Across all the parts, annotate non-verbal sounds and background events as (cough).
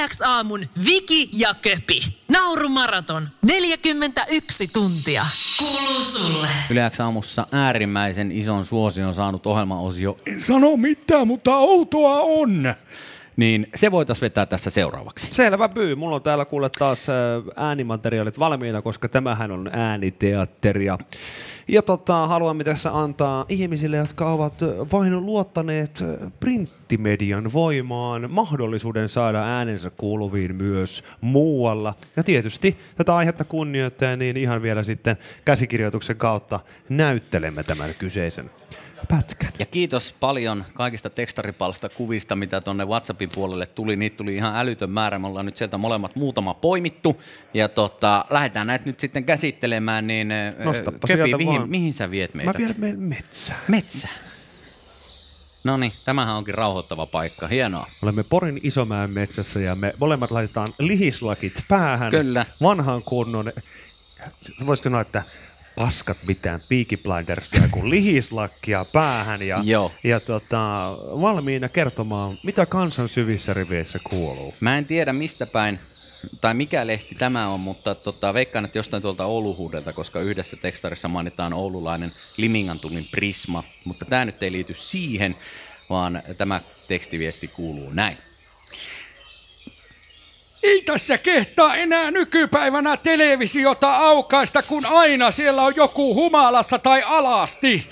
Yleäks aamun Viki ja Köpi. Naurumaraton. 41 tuntia. Kuuluu sulle. Yleäks aamussa äärimmäisen ison suosion saanut ohjelmaosio, En sano mitään, mutta outoa on. Niin se voitaisiin vetää tässä seuraavaksi. Selvä pyy. Mulla on täällä kuule taas äh, äänimateriaalit valmiina, koska tämähän on ääniteatteria. Ja tota, haluamme tässä antaa ihmisille, jotka ovat äh, vain luottaneet äh, printtimedian voimaan, mahdollisuuden saada äänensä kuuluviin myös muualla. Ja tietysti tätä aihetta kunnioittaa, niin ihan vielä sitten käsikirjoituksen kautta näyttelemme tämän kyseisen pätkän. Ja kiitos paljon kaikista tekstaripalsta kuvista, mitä tuonne WhatsAppin puolelle tuli. Niitä tuli ihan älytön määrä. Me ollaan nyt sieltä molemmat muutama poimittu. Ja tota, lähdetään näitä nyt sitten käsittelemään. Niin, Nostappa Köpi, sieltä mihin, vaan. mihin sä viet meitä? Mä vielä menen metsään. Metsään. No niin, tämähän onkin rauhoittava paikka. Hienoa. Olemme Porin Isomäen metsässä ja me molemmat laitetaan lihislakit päähän. Kyllä. Vanhan kunnon, voisiko sanoa, että paskat mitään Peaky Blindersia kuin lihislakkia päähän ja, Joo. ja tota, valmiina kertomaan, mitä kansan syvissä riveissä kuuluu. Mä en tiedä mistä päin, tai mikä lehti tämä on, mutta tota, veikkaan, että jostain tuolta Ouluhuudelta, koska yhdessä tekstarissa mainitaan oululainen Limingantumin Prisma, mutta tämä nyt ei liity siihen, vaan tämä tekstiviesti kuuluu näin. Ei tässä kehtaa enää nykypäivänä televisiota aukaista, kun aina siellä on joku humalassa tai alasti.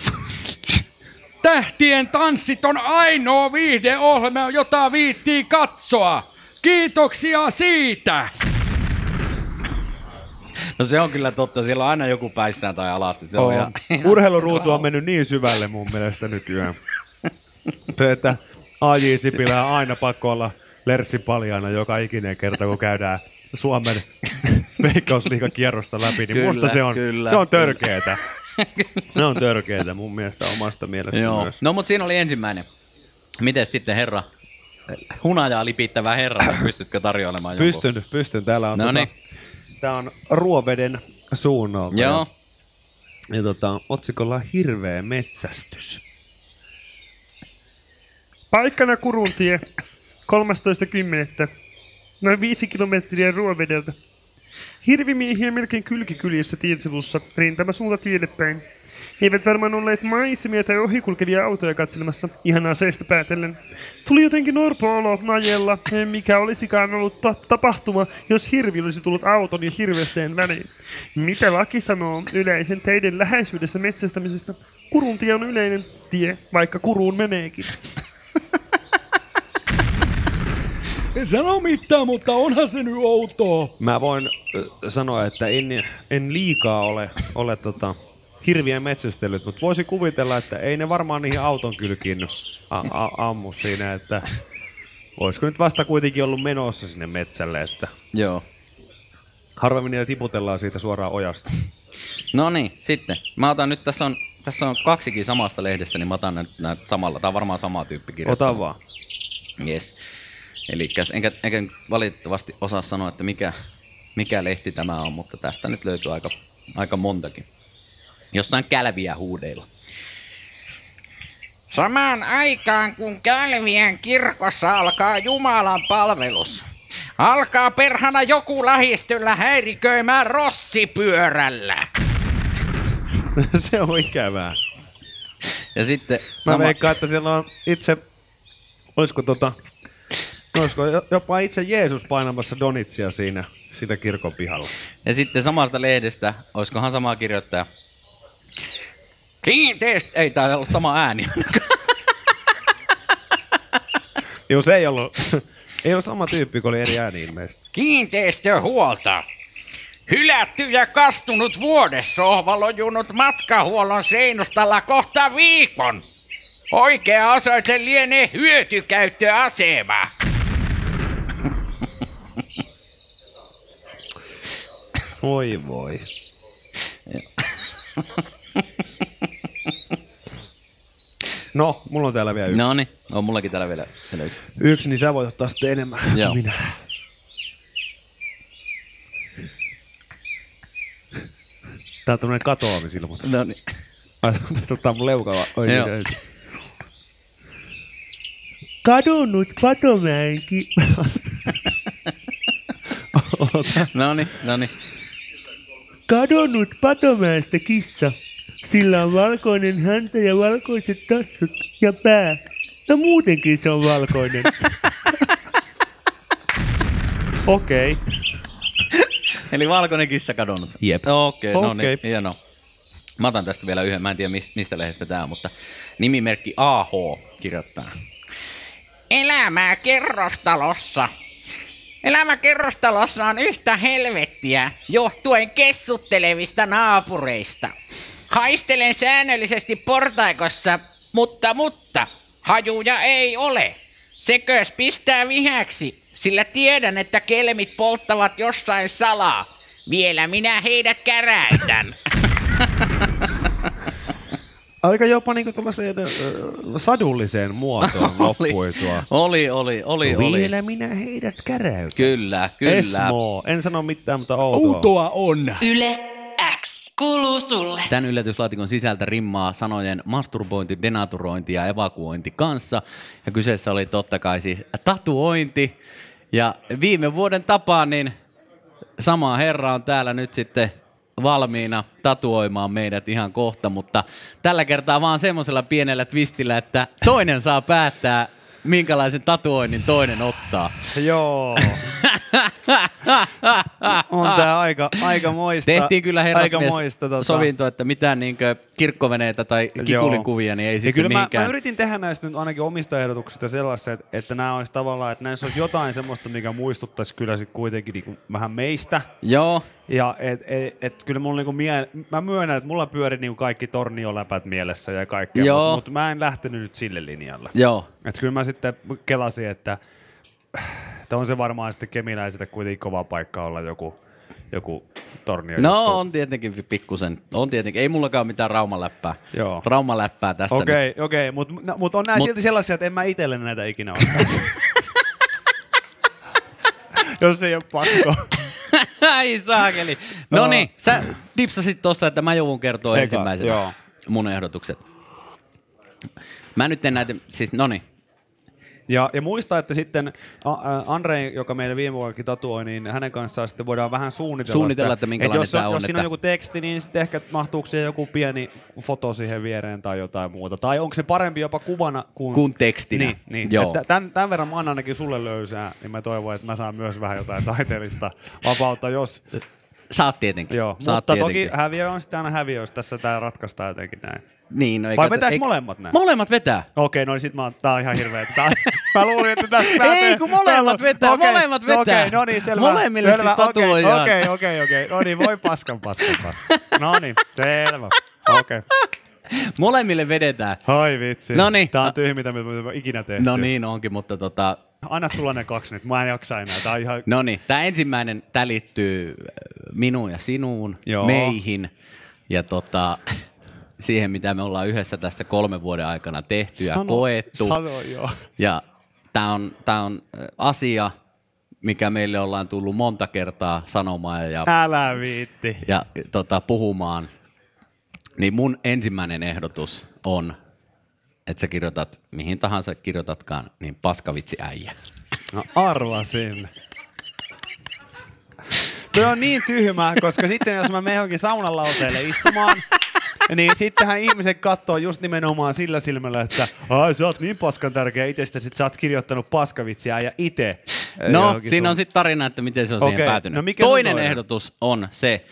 Tähtien tanssit on ainoa viihdeohjelma, jota viittii katsoa. Kiitoksia siitä. No se on kyllä totta, siellä on aina joku päissään tai alasti. Se on Oh. ihan, Urheiluruutu on mennyt niin syvälle mun mielestä nykyään. Se, että AJ Sipilä on aina pakko olla lerssi paljana joka ikinen kerta, kun käydään Suomen (laughs) veikkausliigakierrosta läpi, niin Kyllä, musta se on, kyllä, se on kyllä. törkeetä. Ne on törkeetä mun mielestä omasta mielestä Joo. myös. No mutta siinä oli ensimmäinen. Miten sitten herra, hunajaa lipittävä herra, pystytkö tarjoilemaan jonkun? Pystyn, pystyn. Täällä on, tota, niin. tää on Ruoveden suunnalta. Joo. Ja, ja tota, otsikolla hirveä metsästys. Paikkana Kuruntie, 13.10. Noin viisi kilometriä Ruovedeltä. Hirvimiehiä melkein kylkikyljessä Tiedselussa, rintama suunta tielle päin. He eivät varmaan olleet maisemia tai ohikulkevia autoja katselemassa, ihan aseista päätellen. Tuli jotenkin orpo-olo najella, mikä olisikaan ollut ta- tapahtuma, jos hirvi olisi tullut auton ja hirvesteen väliin. Mitä laki sanoo yleisen teiden läheisyydessä metsästämisestä? Kuruntie on yleinen tie, vaikka kuruun meneekin. En sano mitään, mutta onhan se nyt outoa. Mä voin sanoa, että en, en liikaa ole, ole tota, hirviä metsästellyt, mutta voisi kuvitella, että ei ne varmaan niihin auton kylkiin a- a- ammu siinä, että olisiko nyt vasta kuitenkin ollut menossa sinne metsälle, että Joo. harvemmin niitä tiputellaan siitä suoraan ojasta. No niin, sitten. Mä otan nyt, tässä on, tässä on kaksikin samasta lehdestä, niin mä otan nyt näitä samalla. Tää on varmaan sama tyyppi kirjoittaa. Ota vaan. Yes. Eli enkä, enkä valitettavasti osaa sanoa, että mikä, mikä lehti tämä on, mutta tästä nyt löytyy aika, aika montakin. Jossain kälviä huudeilla. Samaan aikaan kun Kälvien kirkossa alkaa Jumalan palvelus, alkaa perhana joku lähistöllä häiriköimään rossipyörällä. (laughs) Se on ikävää. Ja sitten Mä sama, veikkaan, että siellä on itse, olisiko tota, olisiko jo- jopa itse Jeesus painamassa donitsia siinä, sitä kirkon pihalla. ja sitten samasta lehdestä, olisikohan sama kirjoittaja, kiinteist... Ei, tää ollut sama ääni. (laughs) Joo, se ei ollut, (laughs) ei ollut sama tyyppi, kun oli eri ääni ilmeisesti. Kiinteistöhuolta. Hylätty ja kastunut vuodessohva lojunut matkahuollon seinustalla kohta viikon. Oikea osoite lienee hyötykäyttöasema. Voi voi. No, mulla on täällä vielä yksi. no niin, on mullakin täällä vielä. vielä yksi. Yksi, niin sä voit ottaa sitten enemmän Joo. minä. Tää on tämmönen katoamisilmoitus. No niin. Ai, Tota mun leukalla. Oi, Joo. ei. Kadonnut Patomäenki. (laughs) No niin, no niin. Kadonnut Patomäestä kissa. Sillä on valkoinen häntä ja valkoiset tassut ja pää. Ja muutenkin se on valkoinen. (laughs) Okei. Okay. Eli valkoinen kissa kadonnut. Jep. Okei, okay, no Okei. niin, hieno. Mä otan tästä vielä yhden, mä en tiedä mis- mistä lehdestä tää on, mutta nimimerkki AH kirjoittaa. Elämää kerrostalossa. Elämä kerrostalossa on yhtä helvettiä johtuen kessuttelevista naapureista. Haistelen säännöllisesti portaikossa, mutta mutta hajuja ei ole. Sekös pistää vihäksi, sillä tiedän, että kelmit polttavat jossain salaa. Vielä minä heidät käräytän. (laughs) Aika jopa niinku tuollaiseen ö, sadulliseen muotoon (laughs) loppui tuo. Oli, oli, oli, oli. Vielä minä heidät käräytän. Kyllä, kyllä. Esmo. En sano mitään, mutta outoa. Outoa on. Yle X kuuluu sulle. Tämän yllätyslaatikon sisältä rimmaa sanojen masturbointi, denaturointi ja evakuointi kanssa. Ja kyseessä oli totta kai siis tatuointi. Ja viime vuoden tapaan niin sama herra on täällä nyt sitten valmiina tatuoimaan meidät ihan kohta, mutta tällä kertaa vaan semmoisella pienellä twistillä, että toinen saa päättää, minkälaisen tatuoinnin toinen ottaa. Joo. (laughs) (laughs) on tää aika, aika moista. Tehtiin kyllä aika herrasmies moista, tota. sovinto, että mitään niinkö kirkkoveneitä tai kikulinkuvia niin ei Ja sitten kyllä mä, mä, yritin tehdä näistä nyt ainakin omista ehdotuksista sellaisia, että, että nämä olisi tavallaan, että näissä olisi jotain semmoista, mikä muistuttaisi kyllä sit kuitenkin niinku vähän meistä. Joo, Ja et, et, et kyllä mulla niinku mie- mä myönnän, että mulla pyöri niinku kaikki tornioläpät mielessä ja kaikkea, mutta mut mä en lähtenyt nyt sille linjalle. joo. Et kyllä mä sitten kelasin, että, että on se varmaan sitten kemiläisille kuitenkin kova paikka olla joku, joku tornio. No on tietenkin pikkusen, on tietenkin. Ei mullakaan mitään raumaläppää. Joo. Raumaläppää tässä Okei, nyt. okei, mutta mut on nämä Mut- silti sellaisia, että en mä itselle näitä ikinä ottaisi. (laughs) Jos ei ole pakko. (laughs) Ai saakeli. No niin, sä dipsasit tossa, että mä joudun kertoa ensimmäisenä joo. mun ehdotukset. Mä nyt en näitä, siis no niin. Ja, ja muista, että sitten Andre, joka meille viime vuodellakin tatuoi, niin hänen kanssaan sitten voidaan vähän suunnitella, Suunnitella, sitä. että minkälainen jos, tää on, Jos siinä on joku teksti, niin sitten ehkä mahtuuko siihen joku pieni foto siihen viereen tai jotain muuta. Tai onko se parempi jopa kuvana kuin... Kun tekstinä. Niin, niin. Joo. Että tämän, tämän verran mä annan ainakin sulle löysää, niin mä toivon, että mä saan myös vähän jotain taiteellista vapautta, jos... Saat tietenkin. Joo, Saat mutta tietenkin. toki häviö on sitten aina häviö, jos tässä tää ratkaistaan jotenkin näin. Niin, no, Vai vetääks molemmat näin? Molemmat vetää. Okei, no niin sit mä oon, tää on ihan hirveä. Tää, (laughs) mä luulin, että tästä Ei, kun molemmat vetää, molemmat vetää. Okei, no niin, selvä. Molemmille selvä. siis tatuoidaan. Okei, okei, okei. No niin, voi paskan, paskan, paskan. No niin, selvä. Okei. Molemmille vedetään. Ai vitsi. Noniin. Tää on tyhmintä, mitä ikinä tehty. No niin onkin, mutta tota, Anna tulla ne kaksi nyt, mä en jaksa enää. Tää on ihan... No niin, tämä ensimmäinen tää liittyy äh, minuun ja sinuun, Joo. meihin ja tota, (laughs) siihen, mitä me ollaan yhdessä tässä kolmen vuoden aikana tehty ja koettu. Sano, joo. Ja tämä on, tää on äh, asia, mikä meille ollaan tullut monta kertaa sanomaan ja, Älä viitti. ja tota, puhumaan. Niin mun ensimmäinen ehdotus on, että sä kirjoitat, mihin tahansa kirjoitatkaan, niin paskavitsi äijä. No arvasin. Tuo on niin tyhmää, koska sitten jos mä menen johonkin saunan lauteelle istumaan, niin sittenhän ihmiset katsoo just nimenomaan sillä silmällä, että ai sä oot niin paskan tärkeä itsestä, sit sä oot kirjoittanut paskavitsiä ja itse. eh, No, siinä sun- on sitten tarina, että miten se on Okei, siihen päätynyt. no mikä toinen toinen? ehdotus on se,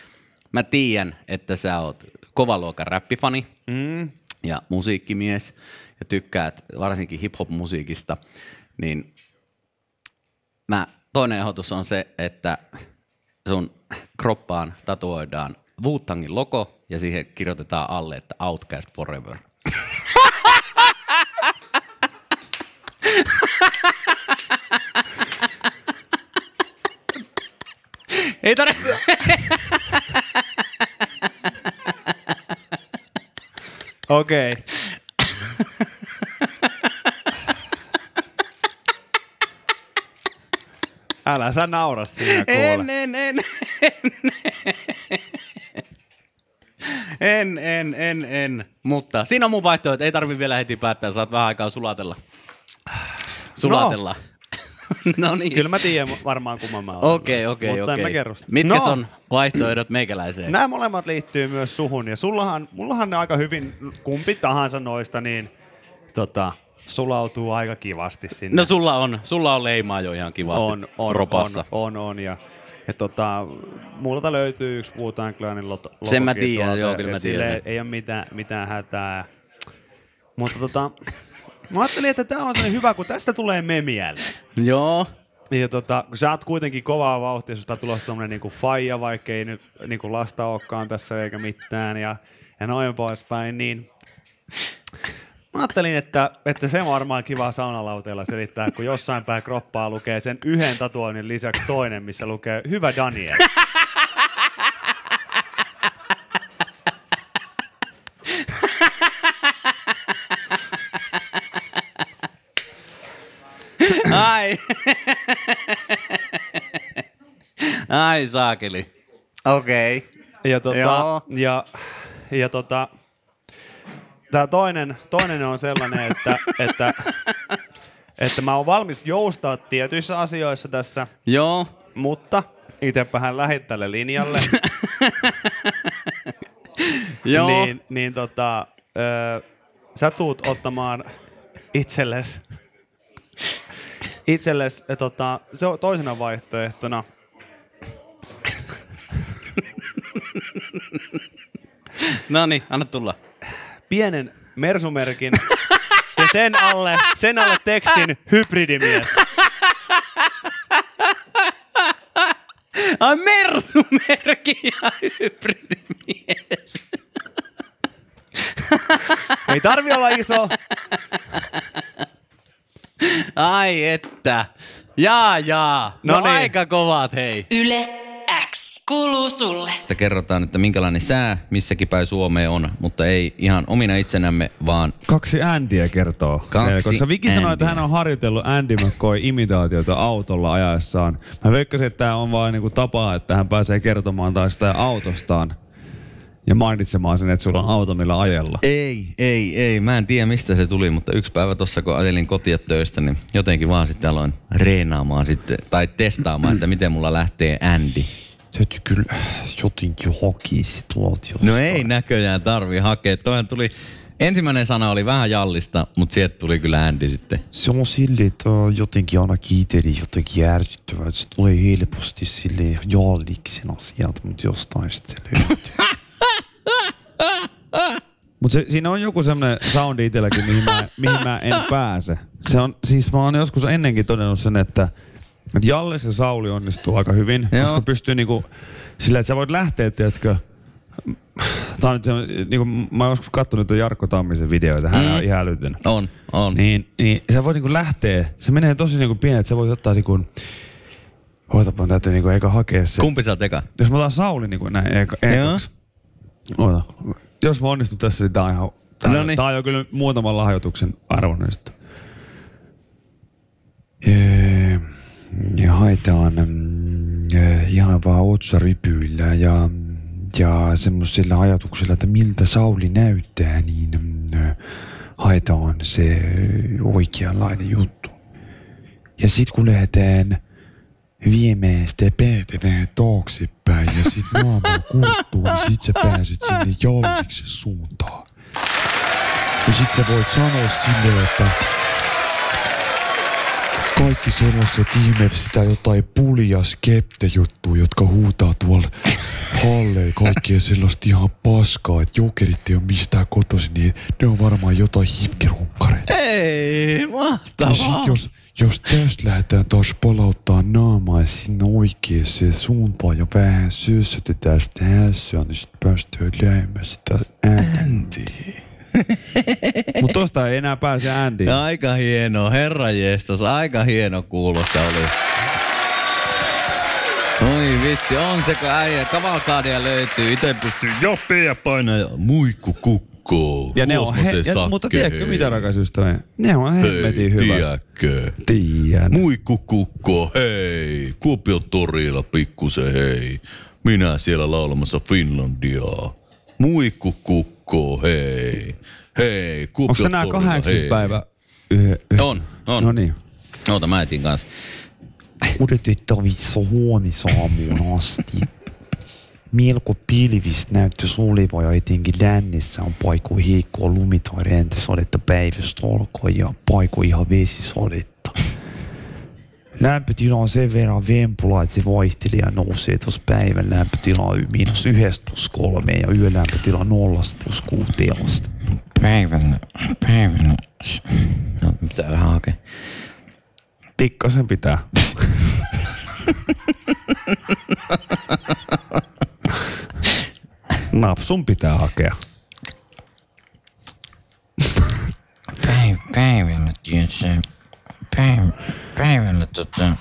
mä tiedän, että sä oot kovaluokan räppifani Mm. ja musiikkimies ja tykkäät varsinkin hip-hop-musiikista, niin mä, toinen ehdotus on se, että sun kroppaan tatuoidaan Wu-Tangin logo ja siihen kirjoitetaan alle, että Outcast Forever. Ei tarvitse. Okei. Älä sä naura siinä kuule. En, en, en, en, en, en, en, mutta siinä on mun vaihtoehto, ei tarvi vielä heti päättää, saat vähän aikaa sulatella. Sulatella. (laughs) no niin. Kyllä mä tiedän varmaan kumman mä oon. Okei, okei, Mutta en okei. mä kerro sitä. Mitkä no, on vaihtoehdot meikäläiseen? Nämä molemmat liittyy myös suhun ja sullahan, mullahan ne aika hyvin, kumpi tahansa noista, niin tota, sulautuu aika kivasti sinne. No sulla on, sulla on leimaa jo ihan kivasti on, on, ropassa. on, on, on, ja, ja tota, multa löytyy yksi Wu-Tang Clanin lot, Sen mä tiedän, tuolta, joo, kyllä mä tiedän sen. Ei ole mitään, mitään hätää. Mutta tota, mä ajattelin, että tää on sellainen hyvä, kun tästä tulee memiälle. Joo. Ja tota, kun sä oot kuitenkin kovaa vauhtia, susta on tulossa tommonen niinku faija, vaikka ei nyt niinku lasta olekaan tässä eikä mitään ja, ja noin poispäin, niin Mä ajattelin, että, että se on varmaan kiva saunalauteella selittää, kun jossain päin kroppaa lukee sen yhden tatuoinnin lisäksi toinen, missä lukee Hyvä Daniel. Ai. Ai saakeli. Okei. Okay. Ja, tota, Joo. ja, ja tota, tää toinen, toinen on sellainen, että, että, että mä oon valmis joustaa tietyissä asioissa tässä, Joo. mutta itsepä hän lähit tälle linjalle. (laughs) Joo. Niin, niin tota, ö, sä tuut ottamaan itsellesi, itsellesi ö, tota, se on toisena vaihtoehtona No niin, anna tulla. Pienen mersumerkin ja sen alle, sen alle tekstin hybridimies. Ai Mersu-merkki ja hybridimies. Ei tarvi olla iso. Ai että. Jaa, jaa. No, No no niin. aika kovat, hei. Yle X kuuluu sulle. Että kerrotaan, että minkälainen sää missäkin päin Suomeen on, mutta ei ihan omina itsenämme, vaan Kaksi Andyä kertoo. Kaksi meille, koska Viki sanoi, että hän on harjoitellut Andy McCoy imitaatiota autolla ajaessaan. Mä veikkasin, että tämä on vain niinku tapa, että hän pääsee kertomaan taas sitä autostaan ja mainitsemaan sen, että sulla on auto, millä ajella. Ei, ei, ei. Mä en tiedä mistä se tuli, mutta yksi päivä tossa kun ajelin kotia töistä, niin jotenkin vaan sitten aloin reenaamaan sitten, tai testaamaan, että miten mulla lähtee Andy. Täytyy kyllä jotenkin se tuolta No ei näköjään tarvi hakea. Toinen tuli, ensimmäinen sana oli vähän jallista, mutta sieltä tuli kyllä Andy sitten. Se on silleen, että jotenkin aina kiiteli jotenkin järsyttävää, että se tulee helposti sille jalliksena sieltä, mutta jostain sitten se löytyy. Mutta siinä on joku semmoinen soundi itselläkin, mihin mä, mihin mä en pääse. Se on, siis mä oon joskus ennenkin todennut sen, että, että Jallis ja Sauli onnistuu aika hyvin, Joo. koska pystyy niinku sillä, että sä voit lähteä, tiedätkö, Tää on nyt, se- niinku, mä oon joskus kattonut tuon Jarkko Tammisen videoita, hän Mm. on ihan älytön. On, on. Niin, niin sä voit niinku lähteä, se menee tosi niinku pieni, että sä voit ottaa niinku, ootapa, täytyy niinku eka hakea se. Kumpi saa eka? Jos mä otan Sauli niinku näin eka, ekaksi. Oota. Jos mä onnistun tässä, niin tää on ihan... Tää, No on- niin. tää on jo kyllä muutaman lahjoituksen arvoinen sitten. Ee, Ja haetaan mm, eh, ihan vaan otsaripyillä ja, ja semmoisella ajatuksella, että miltä Sauli näyttää, niin mm, eh, haetaan se oikeanlainen juttu. Ja sit kun lähdetään viemään sitä päätä vähän taaksepäin ja sit naamaa kurttuu, niin sit sä pääset sinne jalliksen suuntaan. Ja sit sä voit sanoa silleen, että kaikki sellaiset ihme sitä jotain pulia skepte juttuja, jotka huutaa tuolla halleen kaikkea sellaista ihan paskaa, että jokerit ei ole mistään kotoisin, niin ne on varmaan jotain hivkerunkkareita. Ei, Ja mahtavaa. sit jos, jos tästä lähdetään taas palauttaa naamaa sinne oikeaan suuntaan ja vähän syössytetään sitä hässyä, niin sit päästään lähemmäs sitä Andy. Mutta tosta ei enää pääse Andy. Aika hieno, herra jestas, aika hieno kuulosta oli. Oi vitsi, on se äijä, kavalkaadia löytyy, itse pystyy jopea painaa ja muikku kukkoo. Ja ne on he, ja, mutta tiedätkö mitä rakas ystäväni? Ne on hemmetin Hei, hyvät. tiedätkö? Tiedän. Muikku kukko, hei. Kuopion torilla pikkusen, hei. Minä siellä laulamassa Finlandiaa. Muikku kukko, hei. Hei, Kuopion Onko tänään kahdeksas päivä? Yhe, yhe. On, on. No niin. Oota, mä etin kanssa. Odotettavissa huomisaamuun asti. Melko pilvistä näyttäisi olevan ja etenkin lännessä on paikko heikkoa lumi- tai räntäsadetta päivästä alkaen ja paikko ihan vesisadetta. Lämpötila on sen verran vempula, että se vaihtelee ja nousee tuossa päivän lämpötila on miinus yhdestä plus kolme ja yön lämpötila nollasta plus kuuteen asti. Päivän, päivän. No, pitää vähän hakea. Tikkasen pitää. (laughs) Napsun pitää hakea. Päiv, päivällä, tiedätkö, päiv, päivällä tota,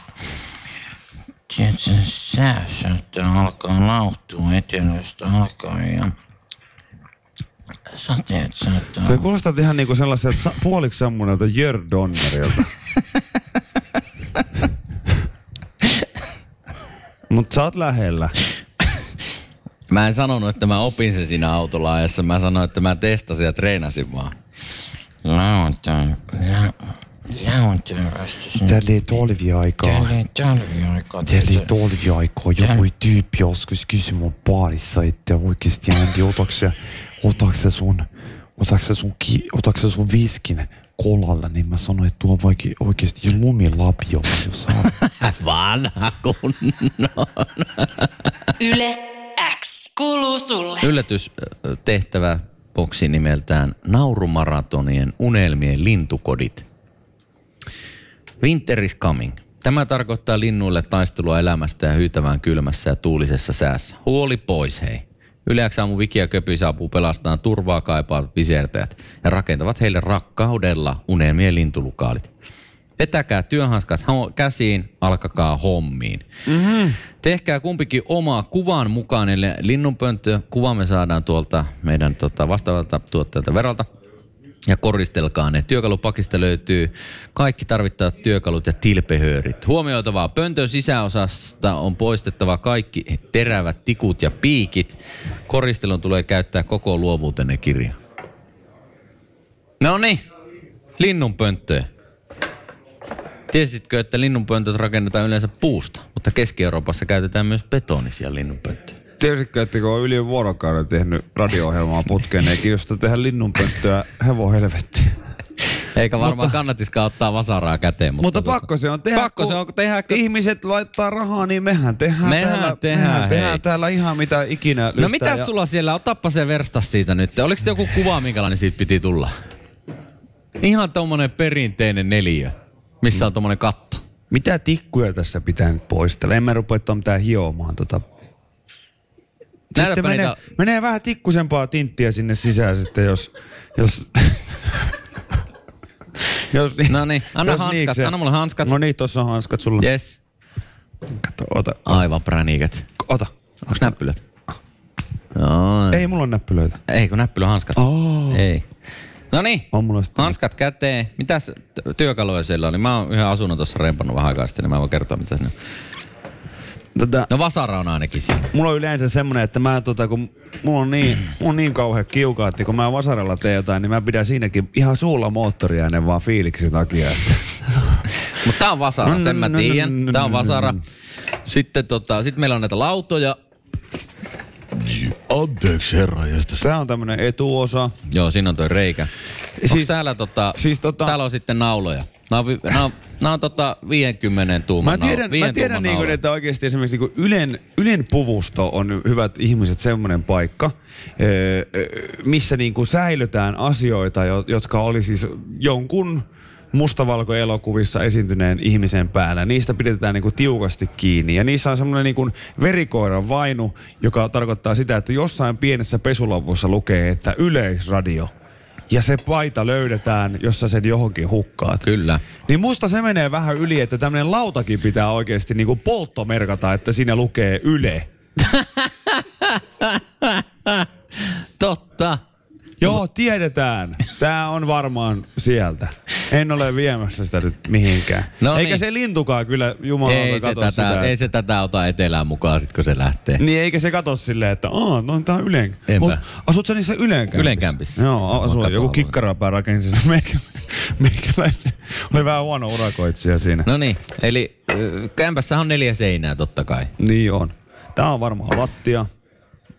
tiedätkö, sää saattaa alkaa lauhtua etelästä alkaen ja sateet saattaa Se kuulostaa ihan niinku sellaiselta sa- puoliksi sammunelta Jörg Donnerilta. Mut sä oot lähellä. Mä en sanonut, että mä opin sen siinä autolla ajassa. Mä sanoin, että mä testasin ja treenasin vaan. La, lauantaina vasta sinne. Tälleen talviaikaa. Tälleen talviaikaa. Tälleen talviaikaa joku tyyppi joskus kysyi mun baarissa, että oikeesti Andy, otaks sä, otaks sä sun, otaks sä sun, ki, otaks sä sun viskin kolalla, niin mä sanoin, että tuo vaikka oikeesti lumilapio, jos. (laughs) Vanha kunnon. Yle X kuuluu sulle. Yllätystehtävä boksi nimeltään Naurumaratonien unelmien lintukodit. Winter is coming. Tämä tarkoittaa linnuille taistelua elämästä ja hyytävään kylmässä ja tuulisessa säässä. Huoli pois hei. Yleensä aamu Viki ja Köpi saapuu pelastamaan turvaa kaipaavat visertäjät ja rakentavat heille rakkaudella unelmien lintulukaalit. Vetäkää työhanskat käsiin, alkakaa hommiin. Mm-hmm. Tehkää kumpikin oma kuvan mukainen linnunpönttö. Kuva me saadaan tuolta meidän tota, vastaavalta tuottajalta Veralta. Ja koristelkaa ne. Työkalupakista löytyy kaikki tarvittavat työkalut ja tilpehöörit. Huomioitavaa, pöntön sisäosasta on poistettava kaikki terävät tikut ja piikit. Koristelun tulee käyttää koko luovuutenne kirja. No niin, linnunpönttöä. Tiesitkö, että linnunpöntöt rakennetaan yleensä puusta, mutta Keski-Euroopassa käytetään myös betonisia linnunpönttöjä? Tiesitkö, että kun on yli vuorokauden tehnyt radio-ohjelmaa putkeen, ei kiinnosta tehdä linnunpönttöä hevo helvettiin. Eikä varmaan mutta, kannatiskaan ottaa vasaraa käteen. Mutta, Mutta tota- pakko se on tehdä, Pakko kun se on tehdä, kun- ihmiset laittaa rahaa, niin mehän tehdään, Mehän täällä, tehdään, mehän tehdään hei. täällä ihan mitä ikinä lystää. No mitä ja- sulla siellä? Otappa se verstas siitä nyt. Oliko se joku kuva, minkälainen siitä piti tulla? Ihan tommonen perinteinen neliö, missä on tommonen katto. Mitä tikkuja tässä pitää nyt poistella? En mä rupea mitään hiomaan tota. Sitten menee, niitä- menee vähän tikkusempaa tinttiä sinne sisään sitten, jos... jos (laughs) jos, No niin, anna jos hanskat, niikseen. anna mulle hanskat. No niin, tossa on hanskat sulla. Yes. Kato, ota, Aivan präniikät. ota. Onks näppylät? Joo. Ei mulla on näppylöitä. Ei, kun näppylä hanskat. Oh. Ei. No niin, hanskat käteen. Mitäs työkaluja siellä oli? Mä oon yhden asunnon tuossa rempannut vähän aikaa sitten, niin mä voin kertoa mitä sinne. Tota, No vasara on ainakin siinä. mulla on yleensä semmonen, että mä tota, kun mulla on niin, mulla on niin kauhean kiukaa, että kun mä vasaralla teen jotain, niin mä pidän siinäkin ihan suulla moottoria ennen vaan fiiliksi takia. Että. (laughs) Mutta tää on vasara, No, sen no, mä no, no, tiedän. no, Tää on no, no, vasara. no. Sitten tota, sit meillä on näitä lautoja. Anteeksi herra, jästäs. Tää on tämmönen etuosa. Joo, siinä on toi reikä. Siis, Siis- täällä, tota, siis tota- täällä on sitten nauloja. Nää on, vi- nää on, nää on tota 50 tuuman Mä tiedän, mä tiedän niin kuin, että oikeasti esimerkiksi niin Ylen, Ylen puvusto on hyvät ihmiset semmoinen paikka, missä niin kuin säilytään asioita, jo- jotka oli siis jonkun mustavalkoelokuvissa esiintyneen ihmisen päällä. Niistä pidetään niin kuin tiukasti kiinni. Ja niissä on semmoinen niin kuin verikoiran vainu, joka tarkoittaa sitä, että jossain pienessä pesulavussa lukee, että yleisradio. Ja se paita löydetään, jossa sen johonkin hukkaat. Kyllä. Niin musta se menee vähän yli, että tämmönen lautakin pitää oikeasti niinku polttomerkata, että siinä lukee Yle. (laughs) Totta. Joo, tiedetään. Tää on varmaan sieltä. En ole viemässä sitä nyt mihinkään. No eikä niin. se lintukaan kyllä jumalauta Ei se, tätä, sitä. ei se tätä ota etelään mukaan sit kun se lähtee. Niin eikä se kato silleen, että aah, no tää on ylen. Mut asut sä niissä ylenkämpissä? Ylenkämpissä. Joo, asuu. katon Joku kikkarapää rakensi sen meikä, meikäläisen. Oli vähän huono urakoitsija siinä. No niin, eli kämpässä on neljä seinää totta kai. Niin on. Tää on varmaan lattia.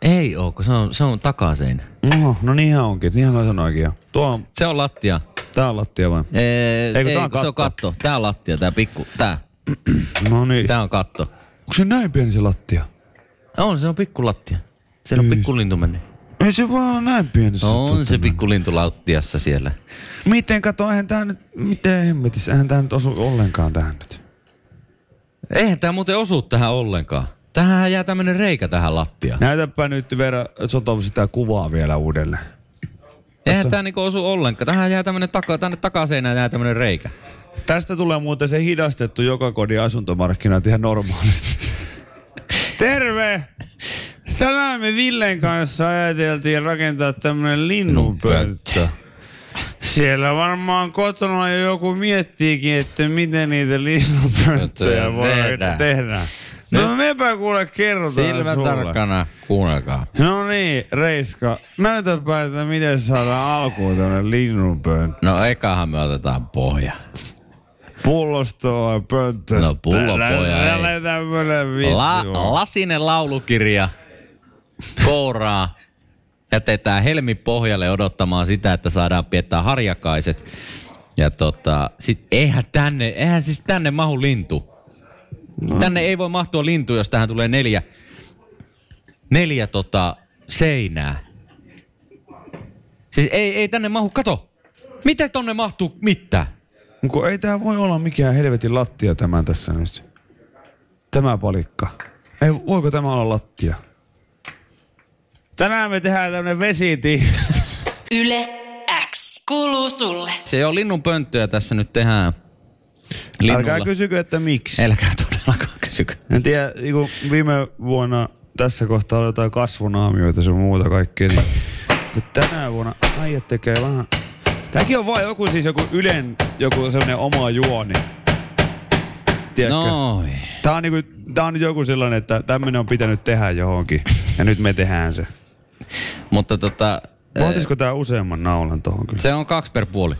Ei oo, kun se on, se on takaseinä. Oho, no niinhän onkin. Niinhän mä sanoinkin jo. Tuo on, Se on lattia. tää on lattia vai? Ee, ei, tää on kun se on katto? Tää on lattia, tää pikku, tää. (clears throat) No niin. Tää on katto. Onko se näin pieni se lattia? On, se on pikku lattia. Siellä on pikku lintu mennyt. Ei se vaan ole näin pieni. On se pikku lintu lattiassa siellä. Miten kato, eihän tää nyt, miten hemmetissä, eihän tää nyt osu ollenkaan tähän nyt. Eihän tää muuten osu tähän ollenkaan. Tähän jää tämmönen reikä tähän lattiaan. Näytäpä nyt Vera Sotov sitä kuvaa vielä uudelleen. Eihän tää niinku osu ollenkaan. Tähän jää tämmönen taka, tänne takaseinään jää tämmönen reikä. Tästä tulee muuten se hidastettu joka kodin asuntomarkkinat ihan normaalisti. (laughs) Terve! Tänään me Villen kanssa ajateltiin rakentaa tämmönen linnunpönttö. Siellä varmaan kotona jo joku miettiikin, että miten niitä linnunpönttöjä voi Tehdään. tehdä. No Nyt- mepä kuule kerrotaan Silmä sulle. tarkkana, kuunnelkaa. No niin, Reiska, näytäpä, että miten saadaan alkuun tämmönen linnunpönttö. No ekahan me otetaan pohja. Pullostoa ja pönttöstä. No, pullopoja ei. Tällä tämmönen vitsi La, on. lasinen laulukirja, kouraa, jätetään helmi pohjalle odottamaan sitä, että saadaan piettää harjakaiset. Ja tota, sit eihän tänne, eihän siis tänne mahu lintu. No. Tänne ei voi mahtua lintu, jos tähän tulee neljä, neljä tota, seinää. Siis ei, ei tänne mahu, kato. Miten tonne mahtuu mitään? Kun ei tää voi olla mikään helvetin lattia tämän tässä nyt. Tämä palikka. Ei, voiko tämä olla lattia? Tänään me tehdään tämmönen vesitiivistys. Yle X kuuluu sulle. Se on linnun pönttöä tässä nyt tehdään. Linnulla. Älkää kysykö, että miksi. Älkää todellakaan kysykö. En tiedä, niin viime vuonna tässä kohtaa oli jotain kasvunaamioita sun muuta kaikkea. Niin, kun tänä vuonna äijät tekee vähän... Tääkin on vaan joku siis joku Ylen, joku semmonen oma juoni. Tiedätkö? Noin. Tää on, niinku, tää on nyt joku sellainen, että tämmönen on pitänyt tehdä johonkin. Ja nyt me tehdään se. Mutta tota, Vaatisiko tää useamman naulan tohon kyllä? se on kaksi per puoli.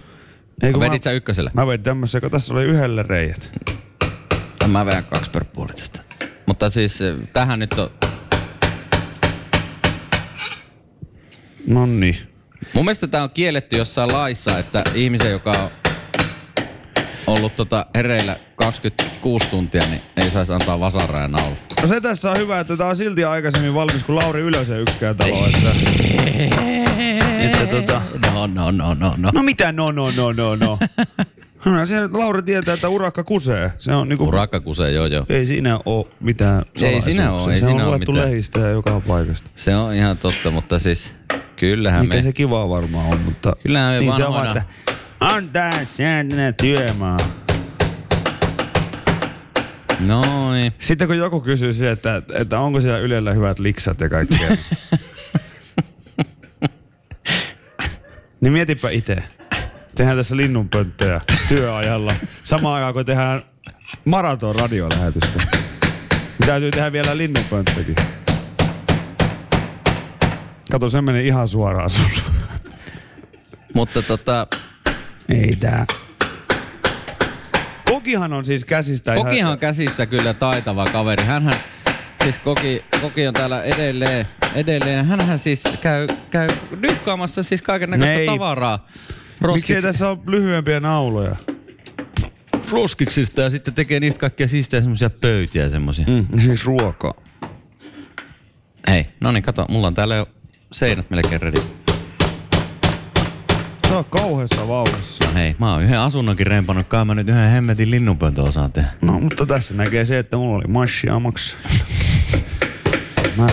Eikö Vedit sä ykkösellä? Mä vedin tämmössä, kun tässä oli yhdelle reijät. Mä vedän kaksi per puoli tästä. Mutta siis eh, tähän nyt on... No niin. Mun mielestä tää on kielletty jossain laissa, että ihmisen, joka on ollut tota hereillä 26 tuntia, niin ei saisi antaa vasaraa ja naulaa. No se tässä on hyvä, että tää on silti aikaisemmin valmis kuin Lauri Ylösen yksikään talo. Että, että tota, No, no, no, no, no. no mitä no no no no no. No, se, Lauri tietää, että urakka kusee. Se on niinku, Urakka kusee, joo joo. ei siinä oo mitään Ei siinä oo, ei se siinä on luettu mitään. lehdistä ja joka paikasta. Se on ihan totta, mutta siis kyllähän Mikä me... se kiva varmaan on, mutta Kyllähän me niin se on vaan, että on tää sääntönä työmaa. Noin. Sitten kun joku kysyy se, että, että onko siellä Ylellä hyvät liksat ja kaikkea. (laughs) niin mietipä itse. Tehdään tässä linnunpönttöjä työajalla. Samaan aikaan kun tehdään maraton radiolähetystä. Niin täytyy tehdä vielä linnunpönttökin. Kato, se menee ihan suoraan sulle. Mutta tota, Ei tää. Kokihan on siis käsistä ihan... Kokihan on käsistä kyllä taitava kaveri. Hänhän, siis Koki, Koki on täällä edelleen, edelleen. Hänhän siis käy, käy dykkaamassa siis kaiken näköistä tavaraa. Miksei tässä ole lyhyempiä nauloja? roskiksista ja sitten tekee niistä kaikkia siistejä semmoisia pöytiä ja semmoisia. Mm. Mm, siis ruokaa. Hei, no niin, kato, mulla on täällä jo seinät melkein ready. On kauheassa vauhdissa. No hei, mä oon yhden asunnonkin rempannut, kai mä nyt yhden hemmetin linnunpöntö osaan tehdä. No, mutta tässä näkee se, että mulla oli massi amaks. Mä,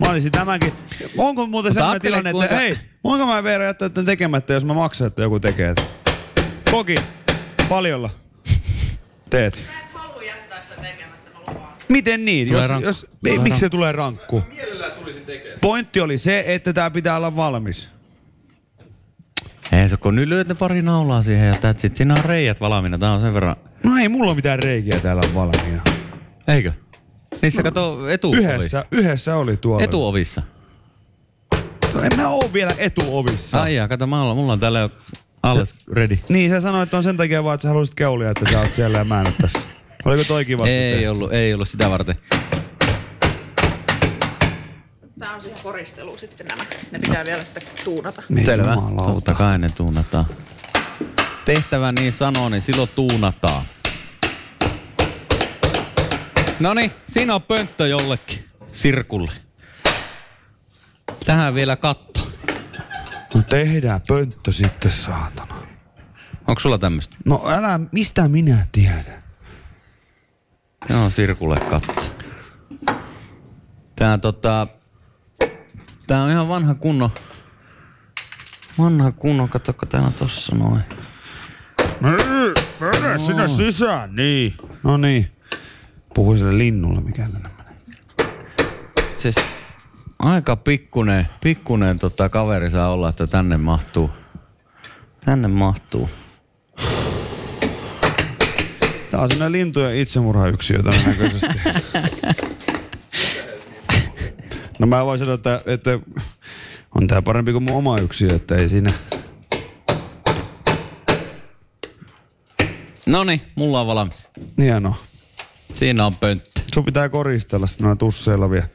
mä olisin tämänkin. Onko muuten Mutta sellainen tilanne, että kuinka- hei, voinko mä Veera jättää tämän tekemättä, jos mä maksan, että joku tekee? Koki, paljolla teet. Miten niin? Tulee jos, rankku. jos, ei, miksi rankku. se tulee rankku? Pointti oli se, että tää pitää olla valmis. Ei se, kun nyt lyöt ne pari naulaa siihen ja tätsit. Siinä on reijät valmiina. Tää on sen verran... No ei mulla mitään reikiä täällä valmiina. Eikö? Niissä kato etu Yhdessä, yhdessä oli tuolla. Etuovissa. No, en mä oo vielä etuovissa. Ai jaa, kato, mulla, mulla on täällä jo alles ready. Niin, sä sanoit, että on sen takia vaan, että sä haluaisit keulia, että sä oot siellä ja mä en tässä. Oliko toikin vasta Ei tehty? ollut, ei ollut sitä varten. Tää on siihen koristelu sitten nämä. Ne pitää vielä sitten tuunata. Niin, Selvä. jumalauta. Totta kai ne tuunataan. Tehtävä niin sanoo, niin silloin tuunataan. Noni, siinä on pönttö jollekin. Sirkulle. Tähän vielä katto. No tehdään pönttö sitten, saatana. Onko sulla tämmöstä? No älä, mistä minä tiedän? Joo, Sirkulle katto. Tää tota... Tää on ihan vanha kunno. Vanha kunno, katsokko täällä tossa noin. Mene sinne sisään, niin. No niin. Puhui sille linnulle, mikä tänne menee. Siis aika pikkunen, pikkunen tota kaveri saa olla, että tänne mahtuu. Tänne mahtuu. Tää on sellainen lintujen itsemurhayksiö todennäköisesti. (laughs) no mä voin sanoa, että, että on tää parempi kuin mun oma yksiö, että ei siinä... Noni, mulla on valmis. Hienoa. Siinä on pönttö. Sun pitää koristella sitä noilla tusseilla vielä.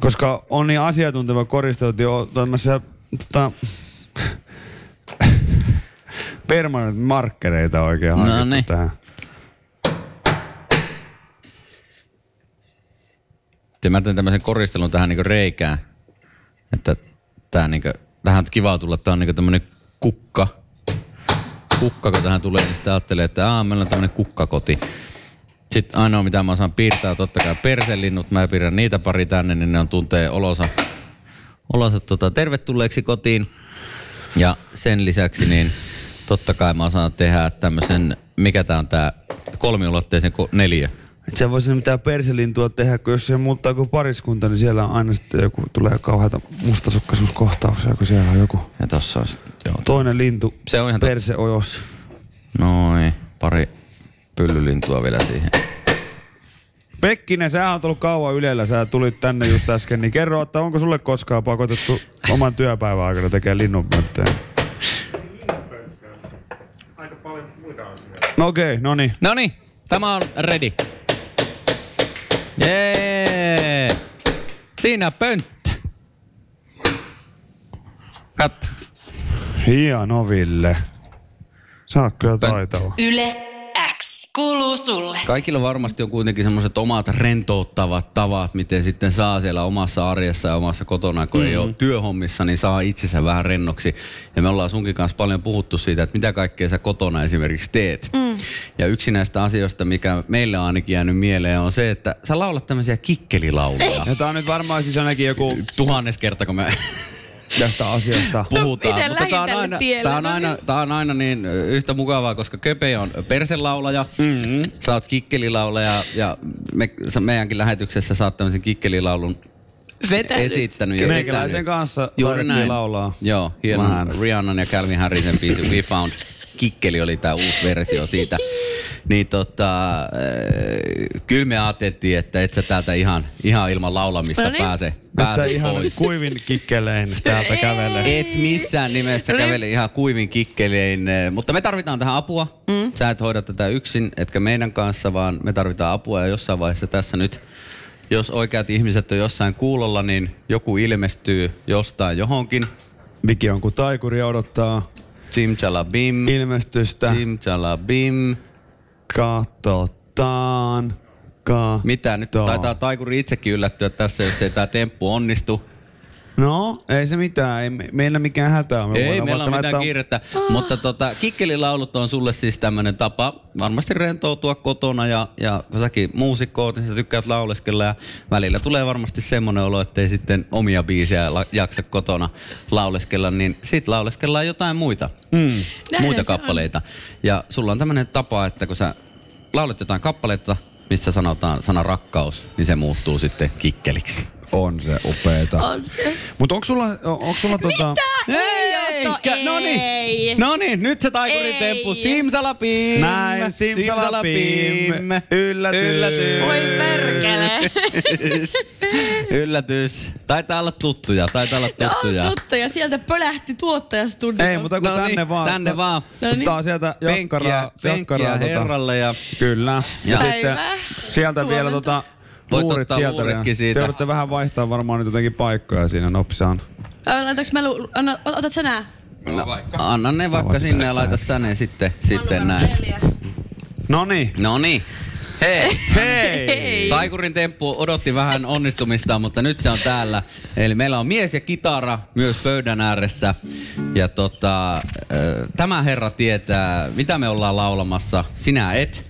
Koska on niin asiantunteva koristelut jo tämmöisiä tota, (laughs) permanent markkereita oikein No niin. tähän. Ja mä teen tämmöisen koristelun tähän niinku reikään. Että tää niinku, tähän on kiva tulla, tää on niinku tämmönen kukka. Kukka, kun tähän tulee, niin sitten ajattelee, että aah, meillä on tämmönen kukkakoti. Sitten ainoa, mitä mä osaan piirtää, on totta kai perselinnut. Mä piirrän niitä pari tänne, niin ne on tuntee olonsa, olonsa tota, tervetulleeksi kotiin. Ja sen lisäksi, niin totta kai mä osaan tehdä tämmöisen, mikä tää on tää kolmiulotteisen ko- neljä. Et sä voisi mitään perselintua tehdä, kun jos se muuttaa joku pariskunta, niin siellä on aina sitten joku, tulee kauheita mustasukkaisuuskohtauksia, kun siellä on joku Ja tossa olisi, joo. toinen lintu Se on ihan totta. perse ojos. Noin, pari pyllylintua vielä siihen. Pekkinen, sä oot ollut kauan ylellä, sä tulit tänne just äsken, niin kerro, että onko sulle koskaan pakotettu oman työpäivän aikana tekemään linnunpönttöä? Aika paljon muita asioita. No okei, okay, no niin. No niin, tämä on ready. Jee! Siinä pönttö. Katso. Hieno Ville. Sä oot kyllä taitava. Yle kuuluu sulle. Kaikilla varmasti on kuitenkin semmoiset omat rentouttavat tavat, miten sitten saa siellä omassa arjessa ja omassa kotona, kun mm. ei ole työhommissa, niin saa itsensä vähän rennoksi. Ja me ollaan sunkin kanssa paljon puhuttu siitä, että mitä kaikkea sä kotona esimerkiksi teet. Mm. Ja yksi näistä asioista, mikä meille on ainakin jäänyt mieleen, on se, että sä laulat tämmöisiä kikkelilauluja. Ja tää on nyt varmaan siis ainakin joku Tuhannes kerta, kun me tästä asiasta. (laughs) puhutaan. miten Mutta tää on, aina, on No aina, tää on aina niin yhtä mukavaa, koska Köpe on perselaulaja, mm-hmm. sä oot kikkelilaulaja ja me, sä meidänkin lähetyksessä sä oot tämmöisen kikkelilaulun Vetänyt. esittänyt. ja Meikäläisen kanssa Juuri näin. laulaa. Joo, hieno Vähän. Rihannan ja Calvin Harrisen biisi We Found. Kikkeli oli tää uusi versio siitä. Niin tota, äh, kyllä me ajateltiin, että et sä täältä ihan, ihan ilman laulamista No niin. pääse, Et sä ihan pois. kuivin kikkelein täältä kävele. Et missään nimessä kävele ihan kuivin kikkelein, eh, mutta me tarvitaan tähän apua. Mm. Sä et hoida tätä yksin, etkä meidän kanssa, vaan me tarvitaan apua ja jossain vaiheessa tässä nyt, jos oikeat ihmiset on jossain kuulolla, niin joku ilmestyy jostain johonkin. Viki on kuin taikuri odottaa Jim Jalabim, ilmestystä. Jim Jalabim. Katsotaan. Ka- Mitä nyt taitaa taikuri itsekin yllättyä tässä, jos ei tämä temppu onnistu. No, ei se mitään. Ei me- meillä mikään hätä on. Me Ei meillä ole mitään laittaa- kiirettä, mutta tota, kikkelilaulut on sulle siis tämmöinen tapa varmasti rentoutua kotona ja, ja kun säkin muusikko oot, niin sä tykkäät lauleskella ja välillä tulee varmasti semmoinen olo, että ei sitten omia biisejä la- jaksa kotona lauleskella, niin sit lauleskellaan jotain muita, mm. muita on. kappaleita. Ja sulla on tämmöinen tapa, että kun sä laulet jotain kappaletta, missä sanotaan sana rakkaus, niin se muuttuu sitten kikkeliksi. On se upeeta. On se. Mutta onko sulla, on- onko sulla tota... Ei oo Eikä, no niin. No niin, nyt se taikurin Ei. temppu. Simsalabim. Näin, simsalabim. Yllätys. Yllätys. Voi perkele. (laughs) Yllätys. Taitaa olla tuttuja, taitaa olla No tuttuja. on totta, ja sieltä pölähti tuottajastudio. Ei, mutta kun No tänne niin, vaan. tänne vaan. No niin. Ottaa sieltä Penkkiä, jakkaraa. penkkiä jakkaraa, tota- herralle ja Kyllä. Ja Päivää. sitten sieltä vielä Huomenta. tota, Voit luurit ottaa sieltä. luuritkin vielä. siitä. Te joudutte vähän vaihtaa varmaan nyt jotenkin paikkoja siinä nopsaan. Laitaks mä lu... Anna, otat sä nää? anna ne vaikka sinne ja laita sä ne sitten, sitten näin. No niin. No niin. Hei. Hei! Taikurin temppu odotti vähän onnistumista, mutta nyt se on täällä. Eli meillä on mies ja kitara myös pöydän ääressä. Ja tota, tämä herra tietää, mitä me ollaan laulamassa. Sinä et.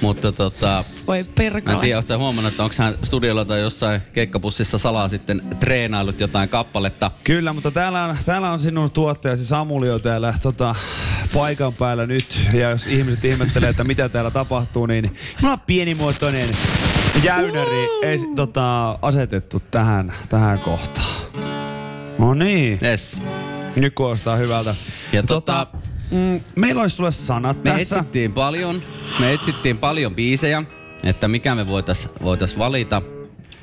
Mutta tota, Voi mä en perkele. tiedä, ootko huomannut, että onko hän studiolla tai jossain keikkapussissa salaa sitten treenailut jotain kappaletta. Kyllä, mutta täällä on, täällä on sinun tuottajasi Samuli jo täällä tota, paikan päällä nyt. Ja jos ihmiset ihmettelee, että mitä täällä tapahtuu, niin mulla on pienimuotoinen jäynäri ei, tota, asetettu tähän, tähän kohtaan. No niin, Yes. nyt kuulostaa hyvältä. Ja tota, mm, meillä olisi sulle sanat Me tässä. etsittiin paljon, me etsittiin paljon biisejä, että mikä me voitais, voitais valita.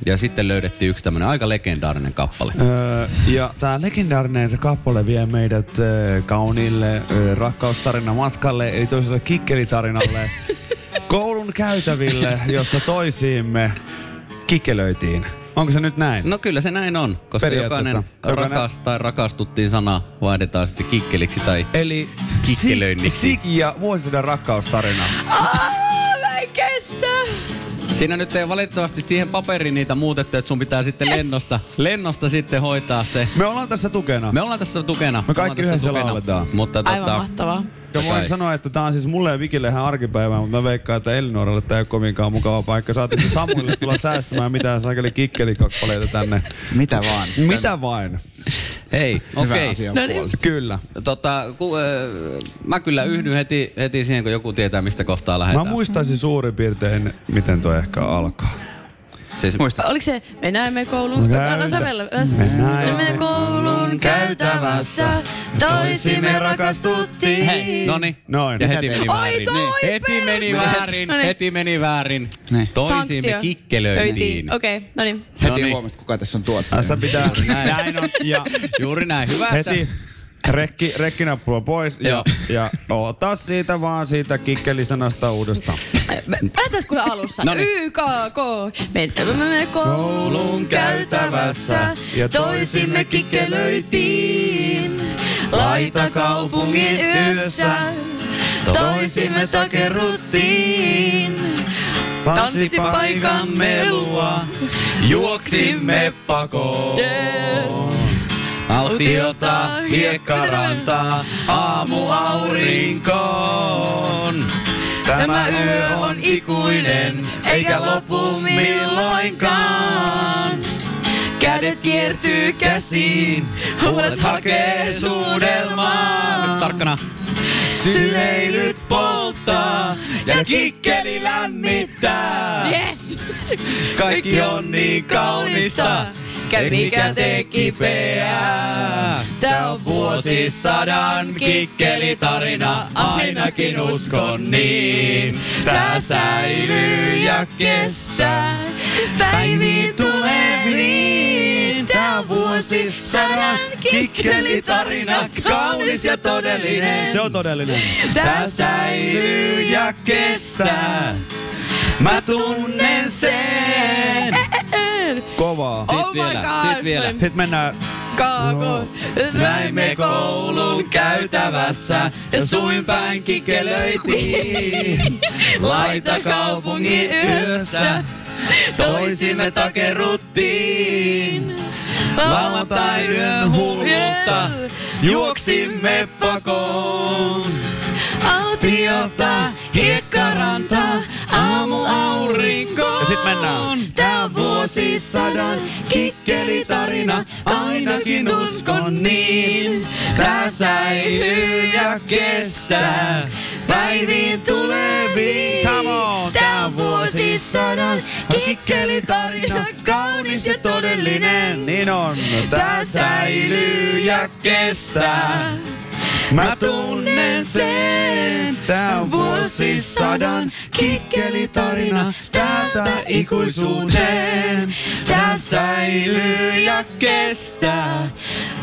Ja sitten löydettiin yksi tämmönen aika legendaarinen kappale. Öö, ja tämä legendaarinen kappale vie meidät öö, kauniille öö, rakkaustarina matkalle, eli toiselle kikkelitarinalle, (laughs) koulun käytäville, jossa toisiimme kikkelöitiin. Onko se nyt näin? No kyllä se näin on, koska jokainen Jokainen- rakas tai rakastuttiin sana vaihdetaan sitten kikkeliksi tai Eli Kikkelöinniksi. Sik, Sik ja vuosisadan rakkaustarina. Mä en kestä. Siinä nyt ei valitettavasti siihen paperiin niitä muutettu, että sun pitää sitten lennosta, lennosta sitten hoitaa se. Me ollaan tässä tukena. Me ollaan tässä tukena. Me kaikki ollaan tässä yhdessä lauletaan. Mutta Aivan tota, mahtavaa. Ja voin Kai. sanoa, että tää on siis mulle ja Vikille ihan arkipäivää, mutta mä veikkaan, että Elinoralle tää ei ole kovinkaan mukava paikka. Saatiin se Samuille tulla säästämään mitään sakeli kikkelikappaleita tänne. Mitä vaan. Mitä vain? Hei, okei. Asia No niin. Kyllä. Tota, ku, äh, mä kyllä yhdyn heti, heti siihen, kun joku tietää, mistä kohtaa Mä lähdetään. muistaisin suurin piirtein, miten toi ehkä alkaa. Siis, Muista. Oliko se, me näemme koulun... Me No, näemme- no, sävellä. me näemme koulun käytävässä, toisimme rakastuttiin. Hei, noni. Noin. Ja heti Oi, meni väärin. toi Niin. Heti meni väärin, No niin. heti meni väärin. Niin. Toisiimme Sanktio. kikkelöitiin. Okei, okay, no niin. Heti Noniin. huomaat, kuka tässä on tuottaja. Tässä pitää, näin on, ja Juuri näin, hyvä. että- heti rekki, rekkinappula pois ja, ja ota siitä vaan siitä kikkelisanasta uudestaan. Lähdetään kuule alussa. Noniin. YKK. Mentämme koulun käytävässä. Ja Toisimme kikkelöitiin. Laita kaupungin yössä. Toisimme takerruttiin. Tanssipaikan melua. Juoksimme pakoon. Yes. Autiota, hiekkarantaa, aamuaurinkoon. Tämä yö on ikuinen, eikä lopu milloinkaan. Kädet kiertyy käsiin, huulet hakee suudelmaa. Nyt tarkkana. Syleilyt polttaa ja kikkeli lämmittää. Yes! Kaikki on niin kaunista, Käy mikä tee kipeää. Tää on vuosisadan kikkelitarina, ainakin uskon niin. Tää säilyy ja kestää, päiviin tuleviin. Tää on vuosisadan kikkelitarina, kaunis ja todellinen. Se on todellinen. Tää säilyy ja kestää, mä tunnen sen. Kovaa. Oh my vielä, god. sit vielä. Sitten mennään Kaako. Näimme koulun käytävässä ja suin päin. (laughs) Laita kaupungin yössä, toisimme takeruttiin. Lauantain yön hulluutta, juoksimme pakoon. Autiota, hiekkaranta, aamuaurinko. Ja sit mennään. Tää on vuosisadan kikkelitarina, ainakin uskon niin. Tää säilyy ja kestää, päiviin tuleviin. Come on! Tää on vuosisadan kikkelitarina, kaunis ja todellinen. Niin on. Tää säilyy ja kestää. Mä tunnen sen, tää on vuosisadan kikkelitarina täältä ikuisuuteen. Tää säilyy ja kestää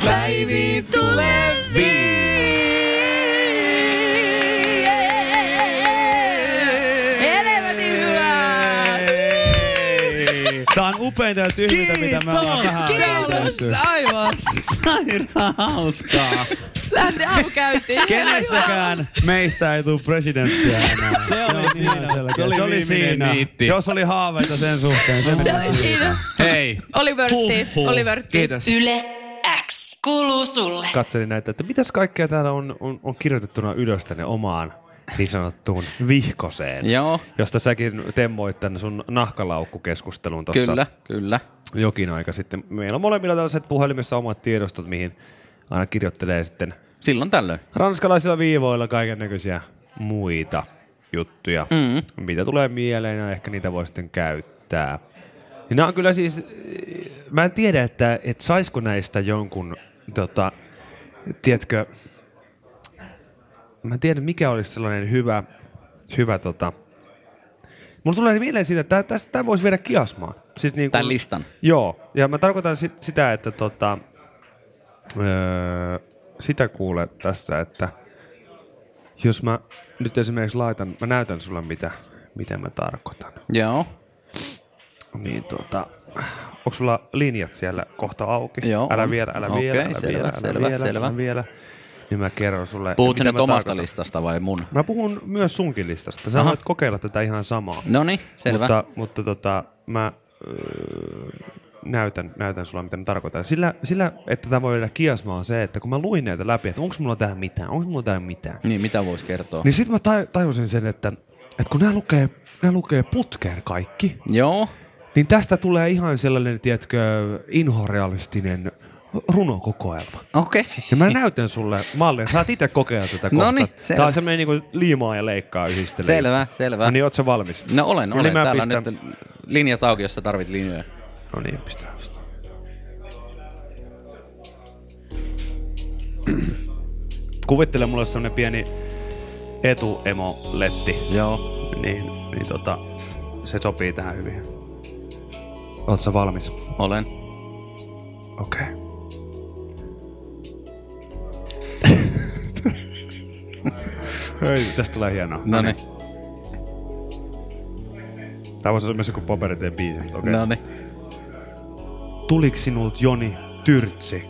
päiviin tuleviin. Tää on upeinta ja tyhmintä, mitä me ollaan tähän tehty. Aivan sairaan hauskaa. Lähti aamukäyntiin. Kenestäkään meistä ei tule presidenttiä enää. Se oli siinä. Se oli se oli siinä. niitti. Jos oli haaveita sen suhteen. Se Se oli siinä. Hei. Oli vörtti. Oli vörtti. Kiitos. Yle X kuuluu sulle. Katselin näitä, että mitäs kaikkea täällä on, on, on kirjoitettuna ylös tänne omaan niin sanottuun vihkoseen. Joo. Josta säkin temmoit tänne sun nahkalaukkukeskustelun tuossa Kyllä, kyllä. jokin aika sitten. Meillä on molemmilla tällaiset puhelimessa omat tiedostot, mihin aina kirjoittelee sitten Silloin tällöin. ranskalaisilla viivoilla kaiken näköisiä muita juttuja, Mm. mitä tulee mieleen ja ehkä niitä voi sitten käyttää. Niin nämä on kyllä siis, mä en tiedä, että, että saisiko näistä jonkun, tota, tiedätkö, mä en tiedä mikä olisi sellainen hyvä, hyvä tota, Mulla tulee mieleen siitä, että tämä voisi viedä kiasmaan. Siis niin Tämän listan. Joo, ja mä tarkoitan sit, sitä, että tota, öö, sitä kuule tässä, että jos mä nyt esimerkiksi laitan, mä näytän sulle mitä, mitä mä tarkoitan. Joo. Niin tota, onko sulla linjat siellä kohta auki? Joo, Älä vielä, älä Okei, vielä, älä selvä, vielä, älä selvä, vielä, selvä. älä vielä. Niin mä kerron sulle. Mitä nyt omasta tarkoitan. listasta vai mun? Mä puhun myös sunkin listasta. Sä Aha. voit kokeilla tätä ihan samaa. No niin, selvä. Mutta, mutta tota, mä öö, näytän, näytän sulle, mitä mä tarkoitan. Sillä, sillä, että tämä voi olla kiasmaa on se, että kun mä luin näitä läpi, että onko mulla tähän mitään, onko mulla tähän mitään. Niin, mitä voisi kertoa? Niin sit mä taj- tajusin sen, että, että kun nämä lukee, nämä lukee putkeen kaikki, Joo. niin tästä tulee ihan sellainen, tiedätkö, inhorealistinen runokokoelma. Okei. Ja mä näytän sulle mallia. Saat itse kokeilla tätä kohta. Noniin, selvä. Tää on semmoinen niinku liimaa ja leikkaa yhdistelee. Selvä, selvä. No niin, oot sä valmis? No olen, niin, olen. mä Täällä pistän- on nyt linjat auki, jos sä tarvit linjoja. No niin, pistää sitä. Kuvittele mulle semmonen pieni etuemo-letti. Joo. Niin, niin tota, se sopii tähän hyvin. Sä valmis? Olen. Okei. Okay. (laughs) Hei, tästä tulee hienoa. No niin. Tää voisi olla myös joku paperiteen biisi, mutta okei. No niin. Tuliks sinut Joni Tyrtsi?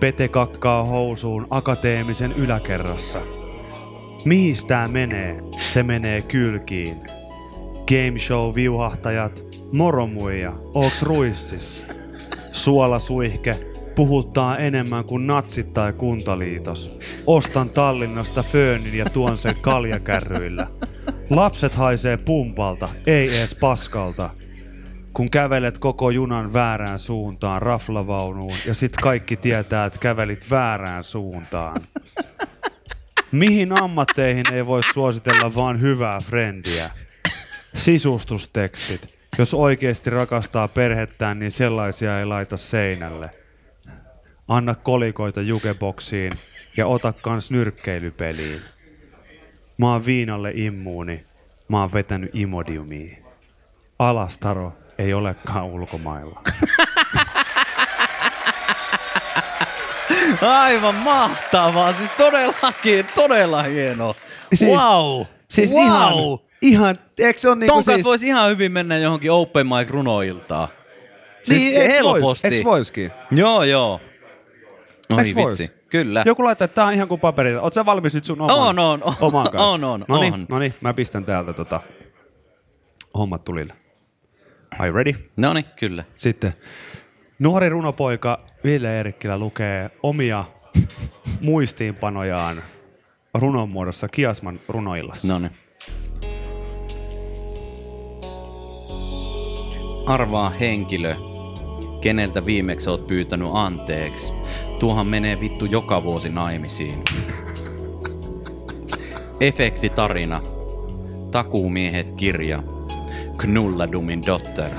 Pete kakkaa housuun akateemisen yläkerrassa. Mihin tää menee? Se menee kylkiin. Game show viuhahtajat, moromuija, ooks ruissis? Suolasuihke, puhuttaa enemmän kuin natsit tai kuntaliitos. Ostan Tallinnasta föönin ja tuon sen kaljakärryillä. Lapset haisee pumpalta, ei ees paskalta kun kävelet koko junan väärään suuntaan raflavaunuun ja sit kaikki tietää, että kävelit väärään suuntaan. Mihin ammatteihin ei voi suositella vaan hyvää frendiä? Sisustustekstit. Jos oikeasti rakastaa perhettään, niin sellaisia ei laita seinälle. Anna kolikoita jukeboksiin ja ota kans nyrkkeilypeliin. Mä oon viinalle immuuni. Mä oon vetänyt imodiumia. Alastaro ei olekaan ulkomailla. (laughs) Aivan mahtavaa, siis todellakin, todella hieno. Siis- wow! Siis wow! ihan, ihan, eikö se on niinku Ton kanssa siis... voisi ihan hyvin mennä johonkin open mic runoiltaan. Siis Niin, eiks helposti. vois? Eiks voiskin? Joo, joo. Oi Eiks vois? vitsi, kyllä. Joku laittaa, että tää on ihan kuin paperi. Oot sä valmis nyt sun oman, On, on, on. oman (laughs) kanssa? On, on, Noniin, on. noniin, mä pistän täältä tota, hommat tulille. Are you ready? No niin, kyllä. Sitten nuori runopoika Ville Eerikkilä lukee omia muistiinpanojaan runon muodossa Kiasman runoillassa. No niin. Arvaa henkilö, keneltä viimeksi oot pyytänyt anteeksi. Tuohan menee vittu joka vuosi naimisiin. Efektitarina. Takuumiehet kirja. Knulladumin dotter.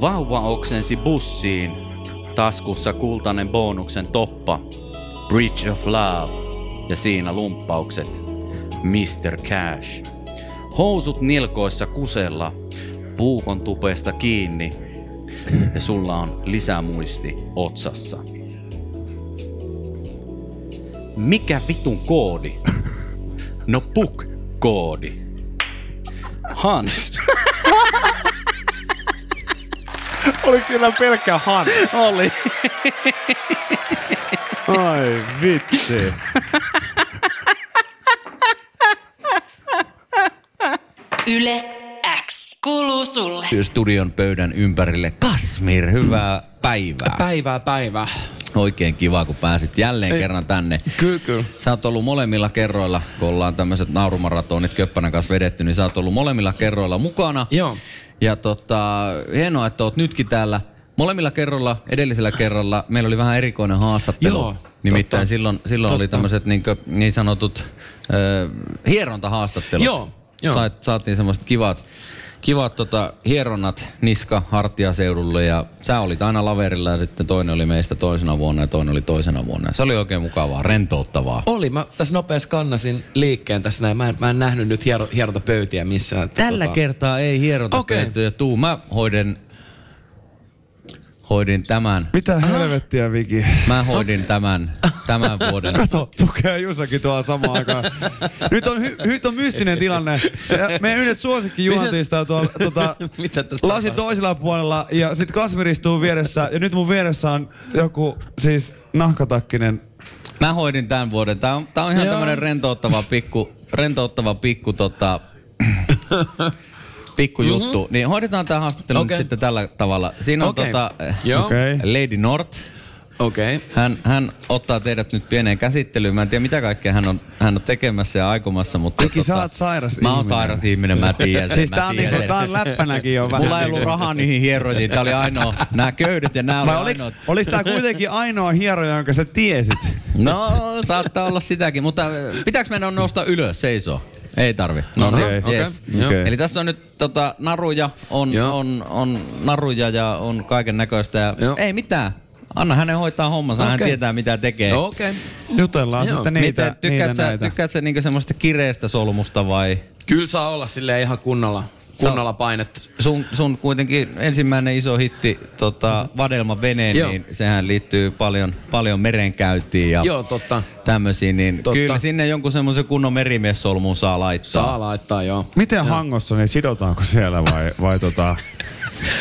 Vauva oksensi bussiin. Taskussa kultainen bonuksen toppa. Bridge of Love. Ja siinä lumppaukset. Mr. Cash. Housut nilkoissa kusella. Puukon tupesta kiinni. Ja sulla on lisämuisti otsassa. Mikä vitun koodi? No puk koodi. Hans. Oliko siellä pelkkä Hans? Oli. Ai vitsi. Yle X kuuluu sulle. Studion pöydän ympärille. Kasmir, hyvää päivää. Päivää, päivää. Oikein kiva, kun pääsit jälleen Ei. kerran tänne. Kyllä, kyllä. Sä oot ollut molemmilla kerroilla, kun ollaan tämmöiset naurumaratonit Köppänän kanssa vedetty, niin sä oot ollut molemmilla kerroilla mukana. Joo. Ja tota, hienoa, että oot nytkin täällä. Molemmilla kerroilla, edellisellä kerralla, meillä oli vähän erikoinen haastattelu. Joo, Nimittäin totta. silloin, silloin oli Totta. tämmöiset niin, niin sanotut äh, hierontahaastattelut. Joo, joo. Sait, saatiin semmoiset kivat, kivat tota, hieronnat niska hartiaseudulle ja sä olit aina laverilla ja sitten toinen oli meistä toisena vuonna ja toinen oli toisena vuonna. Se oli oikein mukavaa, rentouttavaa. Oli, mä tässä nopeasti kannasin liikkeen tässä näin. Mä en, mä en nähnyt nyt hiero, hierontapöytiä missään. että Tällä tota- kertaa ei hierota okay. tuu. Mä hoidin, hoidin tämän. Mitä helvettiä, Viki? Mä hoidin tämän, tämän vuoden. Kato, tukee Jusakin tuolla samaan aikaan. Nyt on, hy, nyt on mystinen tilanne. Se, meidän yhdet suosikki juontiista on tuolla tota, (laughs) lasi toisella puolella ja sitten Kasmir istuu vieressä ja nyt mun vieressä on joku siis nahkatakkinen. Mä hoidin tämän vuoden. Tää on, tää on ihan Joo. tämmönen rentouttava pikku, rentouttava pikku tota, pikku juttu. Niin hoidetaan tää haastattelu nyt sitten tällä tavalla. Siinä on Okei. tota. Okei. Lady North. Okei. Okay. Hän, hän ottaa teidät nyt pieneen käsittelyyn. Mä en tiedä mitä kaikkea hän on, hän on tekemässä ja aikomassa, mutta... Viki, sä oot sairas Mä oon sairas ihminen, mä tiedän sen. Siis mä tää on, tiedän niinku, tää on läppänäkin jo vähän. Mulla ei ollut rahaa niihin hierojiin. Tää oli ainoa, nämä köydet ja nämä oli oliks, ainoat. olis tää kuitenkin ainoa hieroja, jonka sä tiesit? No, saattaa olla sitäkin, mutta äh, pitääkö meidän nousta ylös, seisoo? Ei tarvi. No niin, Okei. okay. yes. Okei. Okei. Eli tässä on nyt tota, naruja, on, Joo. on, on naruja ja on kaiken näköistä. Ei mitään. Anna hänen hoitaa hommansa, hän Okei. tietää mitä tekee. Okei. Okay. Jutellaan Joo. sitten niitä, Miten, tykkäät niitä sä, näitä. tykkäät sä niinku semmoista kireestä solmusta vai Kyllä saa olla sille ihan kunnolla, kunnolla painettu. sun, sun kuitenkin ensimmäinen iso hitti tota, Vadelma Vene, Joo. niin sehän liittyy paljon, paljon merenkäyntiin ja Joo, totta. tämmöisiin, niin Totta. kyllä sinne jonkun semmoisen kunnon merimiessolmun saa laittaa. Saa laittaa, joo. Miten Hangossa, niin sidotaanko siellä vai, vai tota, (laughs)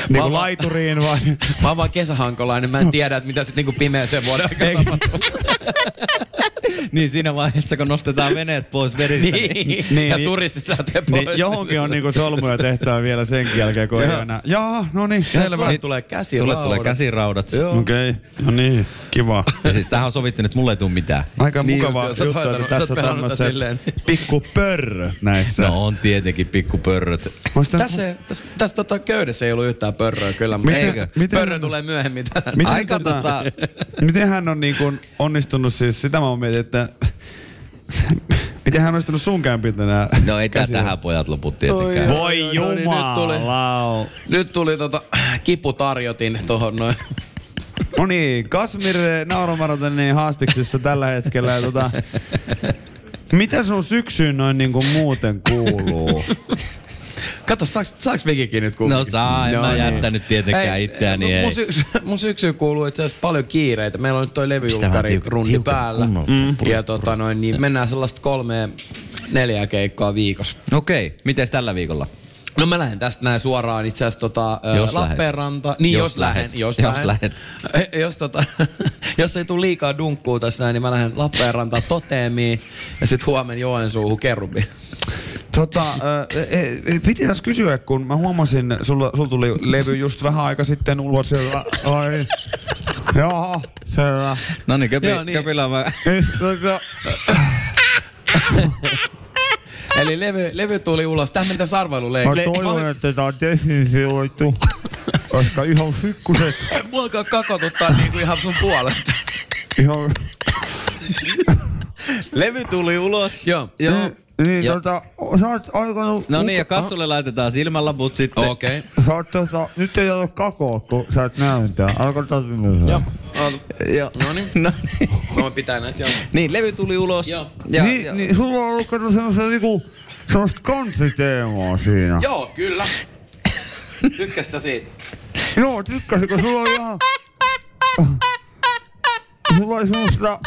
niinku Mä- laituriin vai? (laughs) Mä oon vaan kesähankolainen, mä en tiedä, että mitä sit niinku pimeäseen vuoden aikana tapahtuu. (laughs) (laughs) niin siinä vaiheessa, kun nostetaan veneet pois veristä. niin. Niin, ja niin. turistit lähtee pois. Niin johonkin on niinku solmuja tehtävä vielä senkin jälkeen, kun ei Joo. enää. Jaa, no niin, selvä. Sulle tulee käsi Sulle tulee käsiraudat. Okei, okay. no niin, kiva. Ja siis tähän on sovittu, että mulle ei tule mitään. Aika Niin mukava just, juttu, että tässä sä on tämmöiset pikku pörrö näissä. No on tietenkin pikkupörröt. Ois tää- Tässä, tässä, tässä tota köydessä ei ollut yhtään pörröä kyllä, mutta Miten- miten- pörrö tulee myöhemmin tähän. Miten, Aika tota, tota- miten hän on niin kuin onnistunut siis, sitä mä oon mietin, että (laughs) miten hän on onnistunut sun kämpin tänään? No ei tää tähän pojat loput tietenkään. Oi, Voi no niin, nyt tuli- jumala. Nyt tuli tota (clears throat) kiputarjotin tohon noin. No niin, Kasmir Naurumaratonin haastiksessa tällä hetkellä. Ja tota, (laughs) mitä sun syksyyn noin niin kuin muuten kuuluu? (laughs) Kato, saaks, saaks Vikikin nyt No kumminkin? saa, en No mä niin. jättänyt tietenkään Ei, itseäni. Ei. (laughs) mun, syksy, mun syksyyn kuuluu itse asiassa paljon kiireitä. Meillä on nyt toi levyjulkari rundi tiukan päällä. kunnolla. Mm. Ja tota noin, niin mennään sellaista kolme, neljä keikkaa viikossa. Okei, mites tällä viikolla? No mä lähden tästä näin suoraan itse asiassa tota, Jos lähet. Lappeenranta. Niin jos, Jos lähden. lähet. Jos, Jos lähden. lähet. (laughs) jos, tota, (laughs) jos ei tule liikaa dunkkuu tässä näin, niin mä lähden Lappeenrantaan Toteemiin ja sitten huomenna Joensuuhun Kerubiin. Tota, äh, äh, piti tässä kysyä, kun mä huomasin, sulla, sulla tuli levy just vähän aika sitten ulos. Ja, ai, joo, selvä. No niin, köpi, Joo, niin. köpillä on vähän... Nyt, tota, Eli levy, levy tuli ulos. Tähän mentäisi Mä arvailuleikki. toivon, että tää on desinfioitu, koska ihan pikkuset. Mulla alkaa kakotuttaa niinku ihan sun puolesta. Ihan, Levy tuli ulos. Joo. Joo. niin, Ja- tota, sä oot alkanut... No niin, ja kassulle laitetaan silmälaput sitten. Okei. Sä oot tota, nyt ei ole kakoa, kun sä et näy mitään. Alkaa taas Joo. Joo. No niin. (laughs) No niin. Pitää näitä joo. Niin, levy tuli ulos. Joo. Ja, niin, ja, niin, sulla on ollut kato semmoista niinku, semmoista kansiteemaa siinä. Joo, kyllä. Tykkästä siitä. Joo, tykkäsin, kun sulla on ihan... Sulla oli semmoista...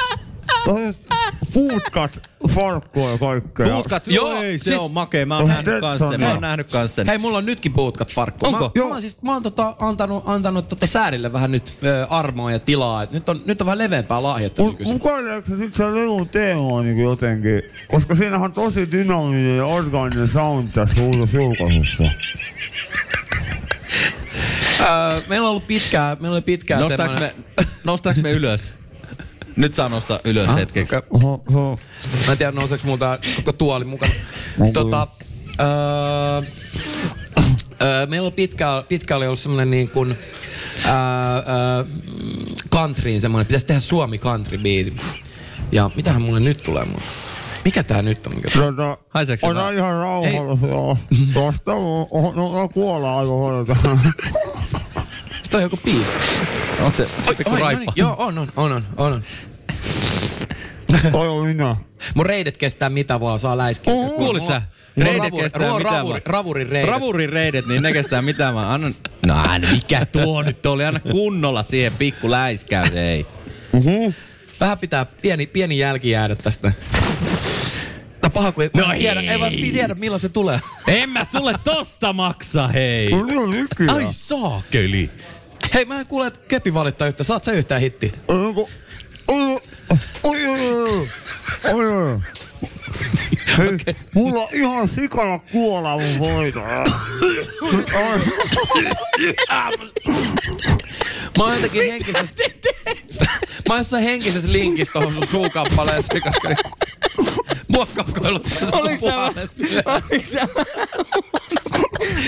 Fuutkat, farkkua ja kaikkea. Puutkat, Joo, joo, ei, se siis- on makea. Mä oon Oh, nähnyt kanssa sen. Mä on- oon nähnyt kanssa sen. Hei, mulla on nytkin puutkat farkku. Onko? Mä, Joo. mä, oon siis, mä oon tota, antanut, antanut tota säärille vähän nyt ö, armoa ja tilaa. Et nyt, on, nyt on vähän leveämpää lahjetta nykyisin. mukaileeko se sit sen levun teemaa niinku jotenkin? Koska siinähän on tosi dynaaminen ja orgaaninen sound tässä uudessa julkaisussa. Öö, meillä on ollut pitkää, meillä oli pitkää Nostaaks me, nostaaks me ylös? Nyt saa nostaa ylös Ah, hetkeksi. okei. Oho, oho. Mä en tiedä, nouseeko multa koko tuoli mukana. Tota, öö, öö, meillä on pitkä, pitkä oli ollut semmonen niin kuin, öö, öö, countryin semmonen, pitäisi tehdä Suomi country biisi. Ja mitähän mulle nyt tulee mulle? Mikä tää nyt on? Tota, Haiseeko se Ota vähän? ihan rauhallisesti, joo. Tosta on, on, no, no kuollaan aika hoideta. Sitä on joku biisi. Onko se, se pikku Oi, no raippa? niin, joo, on, on, on, on, on. on (laughs) minä. Mun reidet kestää mitä vaan, saa läiskiä. Oho. Kuulit sä? Reidet ravuri- kestää mitä ravuri- vaan. Ravurin reidet. Ravurin reidet, niin ne kestää mitä mä annan. No aina, mikä tuo nyt oli? Anna kunnolla siihen pikku läiskäys, ei. Vähän pitää pieni, pieni jälki jäädä tästä. Tää paha, kun ei, No tiedä, ei. ei vaan tiedä milloin se tulee. En mä sulle tosta maksa, hei. No niin. Ai saakeli. Hei, mä en kuule, että Köpi valittaa yhtä. Saat sä yhtään hitti? Onko... Oi, oi, oi, oi, oi, oi. Hei, mulla on ihan sikana kuola mun voita. Mä oon jotenkin henkisessä... mä oon jossain henkisessä linkissä tohon sun suukappaleeseen, koska... Mua kokoilut tässä tää- puolesta. Oliks tää,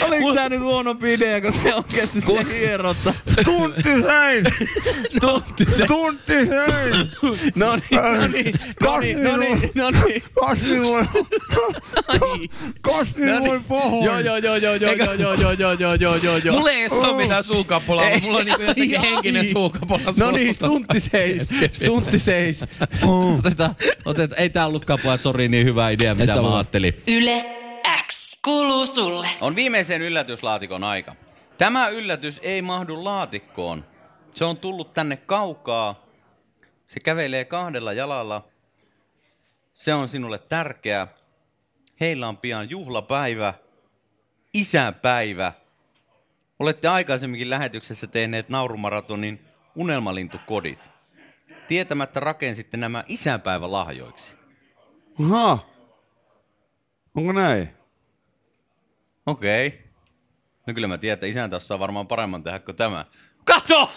oliks tää nyt huono idea, kun se oikeesti se hierottaa? Tunti sein! Tunti se. Tunti sein! No niin, no niin, no niin, no niin, no niin. Kasvi voi... Kasvi niin. voi pahoin. Joo, joo, joo, joo, joo, joo, joo, joo, joo, joo, joo, joo, joo. Mulla ei edes ole mitään suukappolaa, Ei. mulla on niinku jotenkin henkinen suukapola. No niin, stuntti seis, stuntti seis. Otetaan, otetaan, ei tää ollutkaan pojat, sori, niin hyvä idea, mitä tää mä ajattelin. Yle X kuuluu sulle. On viimeisen yllätyslaatikon aika. Tämä yllätys ei mahdu laatikkoon. Se on tullut tänne kaukaa. Se kävelee kahdella jalalla. Se on sinulle tärkeä. Heillä on pian juhlapäivä. Isäpäivä. Olette aikaisemminkin lähetyksessä tehneet naurumaratonin unelmalintukodit. Tietämättä rakensitte nämä isänpäivälahjoiksi. Aha. Onko näin? Okei. Okay. No kyllä mä tiedän, että isäntä osaa varmaan paremman tehdä kuin tämä. Kato!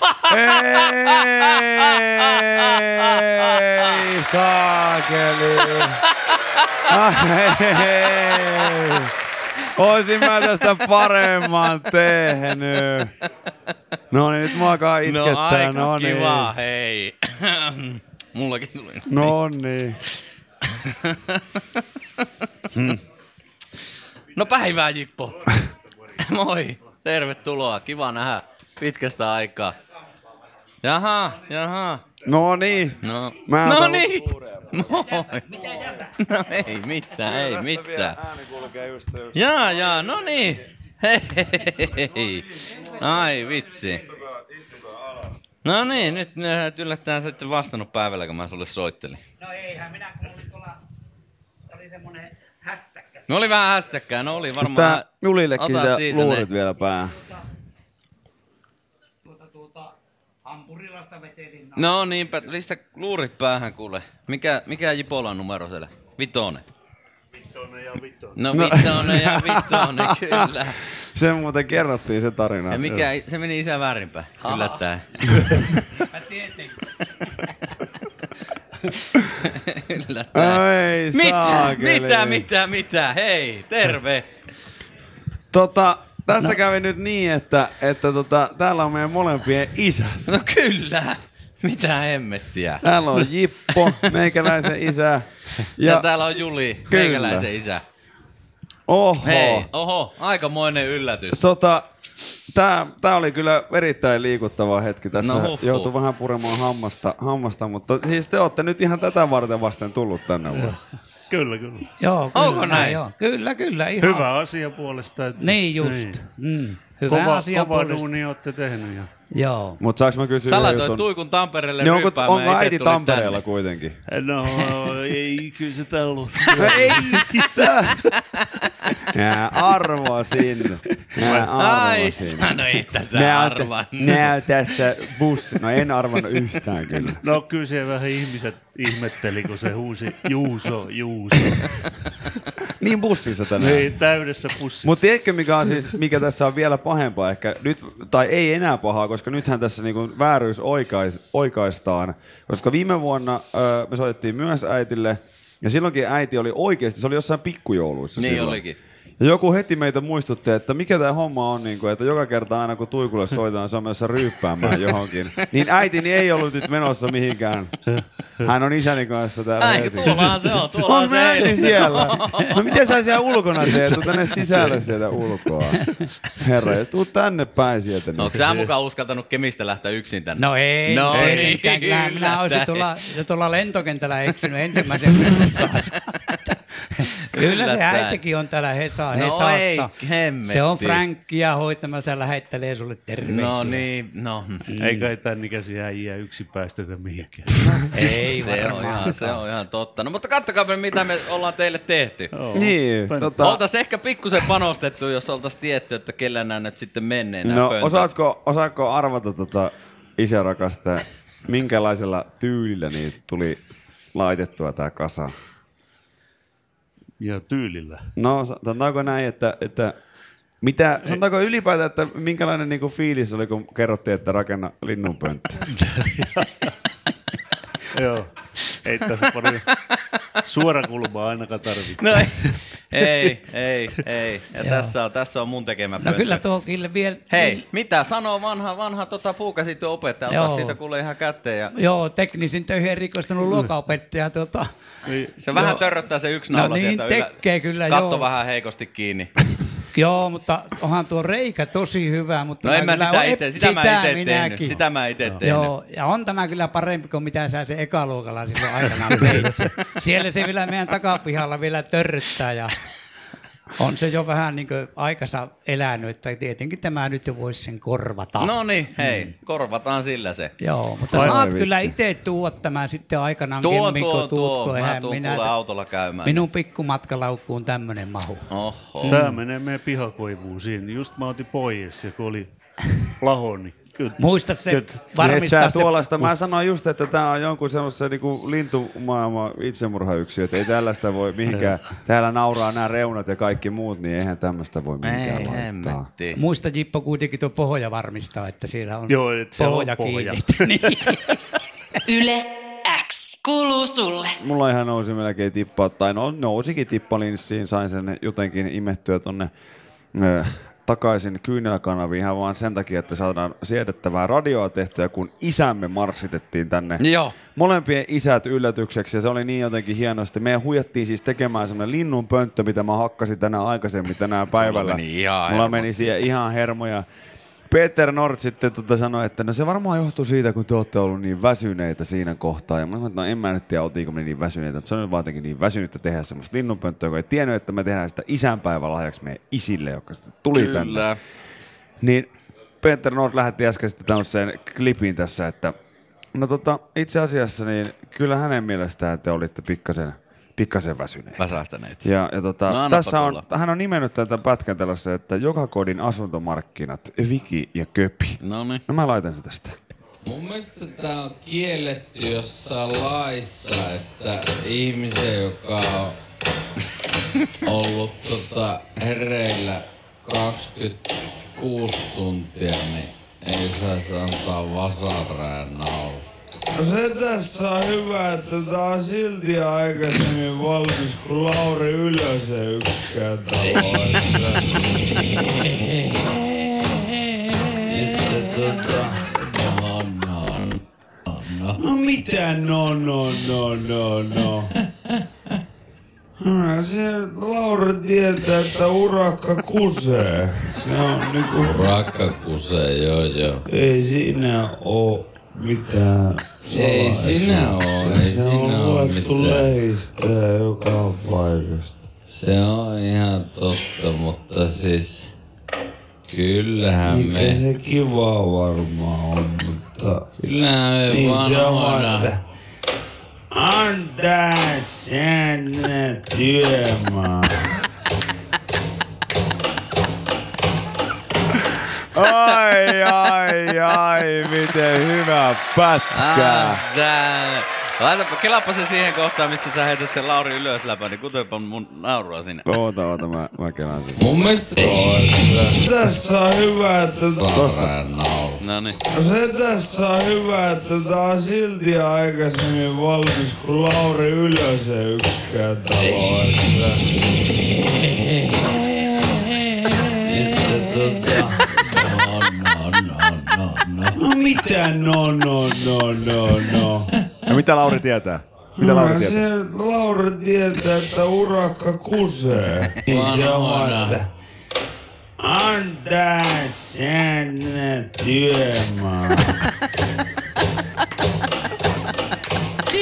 Ei (laughs) saakeli. Ei. Oisin mä tästä paremman tehnyt. No niin, nyt mä alkaa itkettää. No aika no niin. kiva, hei. (clears throat) Mullakin tuli. No niin. No päivää Jippo. Moi, tervetuloa. Kiva nähdä pitkästä aikaa. Jaha, jaha. No niin. No, Mä no niin. Moi. No ei mitään, ei mitään. Jaa, jaa, no niin. Hei, hei, hei. Ai vitsi. No niin, nyt yllättäen sä ette vastannut päivällä, kun mä sulle soittelin. No eihän minä, kun olin tuolla, oli semmonen hässäkkä. No oli vähän hässäkkää, no oli varmaan. tää Julillekin Ota siitä luurit ne. vielä päähän? Tuota, tuota, Hampurilasta vetelin. No niinpä, listä luurit päähän kuule. Mikä, mikä Jipolan numero siellä? Vitonen. Vittonen ja vittonen. No vitonen ja vitonen, (laughs) kyllä. Se muuten kerrottiin se tarina. Ja mikä, se meni isä väärinpäin, yllättäen. Mä tietenkin. (laughs) (laughs) yllättäen. Ei Mitä, mitä, mitä, mitä, hei, terve. Tota, tässä no. kävi nyt niin, että, että tota, täällä on meidän molempien isät. No kyllä. Mitä hemmettiä? Täällä on Jippo, meikäläisen isä. Ja, Ja, ja täällä on Juli, Kyllä. meikäläisen isä. oho. Hei, oho, aikamoinen yllätys. Tota, tää, tää oli kyllä erittäin liikuttava hetki. Tässä No huhhuh. joutui vähän puremaan hammasta, hammasta, mutta siis te olette nyt ihan tätä varten vasten tullut tänne vai? Kyllä, kyllä. Joo, kyllä, Onko näin? Joo. Kyllä, kyllä. Ihan. Hyvä asia puolesta. Että, Niin just. Mm. Hyvä Kova, asia kova duuni olette tehnyt. Ja... Joo. Mutta saanko mä kysyä Sä laitoit jutun? Tuikun Tampereelle Niin onko, onko äiti Tampereella tänne. kuitenkin? No, ei, kyllä se täällä on. (laughs) Ei sä! (laughs) Mä arvasin. Mä Ai, arvasin. sano että sä Nää on, arvannut. (laughs) nää on tässä bussi. No en arvannut yhtään kyllä. No kyllä se vähän ihmiset ihmetteli, kun se huusi Juuso, Juuso. Niin bussissa tänään. Niin, täydessä pussissa. Mutta tiedätkö mikä, on siis, mikä tässä on vielä pahempaa ehkä nyt, tai ei enää pahaa, koska nythän tässä niinku vääryys oikais, oikaistaan. Koska viime vuonna ö, me soitettiin myös äitille, ja silloinkin äiti oli oikeasti, se oli jossain pikkujouluissa Niin silloin. olikin. Ja joku heti meitä muistutti, että mikä tämä homma on, niin kuin, että joka kerta aina kun Tuikulle soitetaan, menossa ryyppäämään johonkin. Niin äitini ei ollut nyt menossa mihinkään. Hän on isäni kanssa täällä Ai, tuollahan se on, tuollahan On se äiti siellä. No mitä sä siellä ulkona teet? Tuu tänne sisälle sieltä ulkoa. Herra, ja tuu tänne päin sieltä. nyt. Onko sä mukaan uskaltanut Kemistä lähteä yksin tänne? No ei, No ei niin. Kyllähän minä olisin tuolla, tuolla lentokentällä eksynyt ensimmäisen minuutin kanssa. Kyllä se äitikin on täällä Hesa, No Hesassa. ei, hemmetti. se on Frankkia hoitamassa, lähettelee sulle terveisiä. No niin, no. Ei kai tämän ikäisiä äijää yksi päästetä mihinkään. (laughs) Ei se on, ihan, se on ihan totta. No mutta kattokaa mitä me ollaan teille tehty. Niin, tota, Oltais ehkä pikkusen panostettu, jos oltais tietty, että kellä nämä nyt sitten menee no, osaatko, osaatko arvata tota isä rakasta, minkälaisella tyylillä niitä tuli laitettua tää kasa? Ja tyylillä. No, sanotaanko näin, että, että mitä, sanotaanko ylipäätään, että minkälainen niinku fiilis oli, kun kerrottiin, että rakenna linnunpönttö? (laughs) Joo. (laughs) Ei tässä paljon suorakulmaa ainakaan tarvitse. No ei, ei, ei, ei. Ja tässä on, tässä on mun tekemä No kyllä tuo kyllä vielä... Hei, mitä sanoo vanha, vanha tota puukäsityön opettaja? Ota Joo. siitä kuule ihan kätteen. Ja Joo, teknisin töihin erikoistunut luokaopettaja. Tuota, se vähän Joo. törröttää se yksi No naula niin sieltä tekee kyllä, Katto joo. vähän heikosti kiinni. Joo, mutta onhan tuo reikä tosi hyvä. Mutta No en mä sitä olen- ite, sitä, mä ite tehnyt. Sitä mä ite tehnyt. Joo, ja on tämä kyllä parempi kuin mitä sä se ekaluokalla silloin aikanaan (laughs) teit. Siellä se vielä meidän takapihalla vielä törryttää ja on se jo vähän niin kuin aikansa elänyt, että tietenkin tämä nyt jo voisi sen korvata. No niin, hei, korvataan sillä se. Joo, mutta Aivan saat vitsi. kyllä itse tuoda tämän sitten aikanaan Tuo, tuo, tuutko, tuo. Mä tuun minä- autolla käymään. Minun pikkumatkalaukkuun tämmönen mahu. Oho. Tämä menee meidän pihakoivuun siinä. Just mä otin pois ja kun oli laho, niin kyllä. Muista se kyllä- Et sä tuollaista, mä sanoin just, että tämä on jonkun semmoisen niinku lintumaailman itsemurhayksiö, että ei tällaista voi mihinkään, täällä nauraa nämä reunat ja kaikki muut, niin eihän tämmöistä voi mihinkään Ei laittaa. hemmetti. Muista Jippo kuitenkin tuo pohja varmistaa, että siellä on Joo, että siellä on pohja pohja. kiinni. (laughs) Niin. Yle X kuuluu sulle. Mulla ihan nousi melkein tippa, tai no nousikin tippalinssiin, sain sen jotenkin imettyä tonne takaisin kyynelkanaviin ihan vaan sen takia, että saadaan siedettävää radioa tehtyä, kun isämme marssitettiin tänne. Joo. Molempien isät yllätykseksi ja se oli niin jotenkin hienosti. Meidän huijattiin siis tekemään semmoinen linnun pönttö, mitä mä hakkasin tänään aikaisemmin tänään päivällä. meni ihan Mulla hermot meni siihen ihan hermoja. Peter Nord sitten tota sanoi, että no se varmaan johtuu siitä, kun te olette ollut niin väsyneitä siinä kohtaa. Ja mä sanoin, että no en mä nyt tiedä, oltiinko me niin väsyneitä. Mutta se on vaan jotenkin niin väsynyttä tehdä semmoista linnunpönttöä, kun ei tiennyt, että me tehdään sitä isänpäivälahjaksi meidän isille, joka sitten tuli tänne. Kyllä. Niin Peter Nord lähetti äsken sitten tämmöiseen klipin tässä, että no tota, itse asiassa niin kyllä hänen mielestään te olitte pikkasen, pikkasen väsyneet. Väsähtäneet. Ja, ja tota, No tässä on, tulla. hän on nimennyt tämän pätkän tällaisen, että joka kodin asuntomarkkinat, Viki ja Köpi. No niin. No mä laitan se tästä. Mun mielestä tää on kielletty jossain laissa, että ihmisen, joka on ollut tota hereillä 26 tuntia, niin ei saisi antaa vasaraan naulaa. No se tässä on hyvä, että tää on silti aikaisemmin valmis kuin Lauri Ylösen yksikään. Sitten tota... mitä no, no, no, no, no? No, se Lauri tietää, että urakka kusee. Se on niinku... Urakka kusee, joo joo. Ei siinä oo mitään Ei oo, ei Se siinä on luettu ja joka paikasta. Se on ihan totta, mutta siis... Kyllähän Mikä me... se kiva varmaan on, mutta... Kyllähän me niin se on vanhoina... Antaa sen työmaa. Ai, ai, ai, miten hyvä pätkä. Ah. Laitapa, kelaappa se siihen kohtaan, missä sä heität sen Lauri ylös läpä, niin kutepa mun naurua sinne. Oota, oota, mä, mä kelaan sen. Mun mielestä Tässä on hyvä, että... Tossa. No niin. No se tässä on hyvä, että tää on silti aikaisemmin valmis kuin Lauri Ylösen yksikään talo. No, mitä no, no, no, no, no. Ja mitä Lauri tietää? Mitä Lauri No, tietää? se Lauri tietää, että urakka kusee. Se on että... Antaa sen työmaa.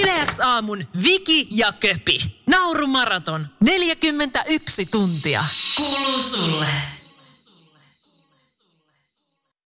Yleäks aamun Viki ja Köpi. Naurumaraton. 41 tuntia. Kuuluu sulle.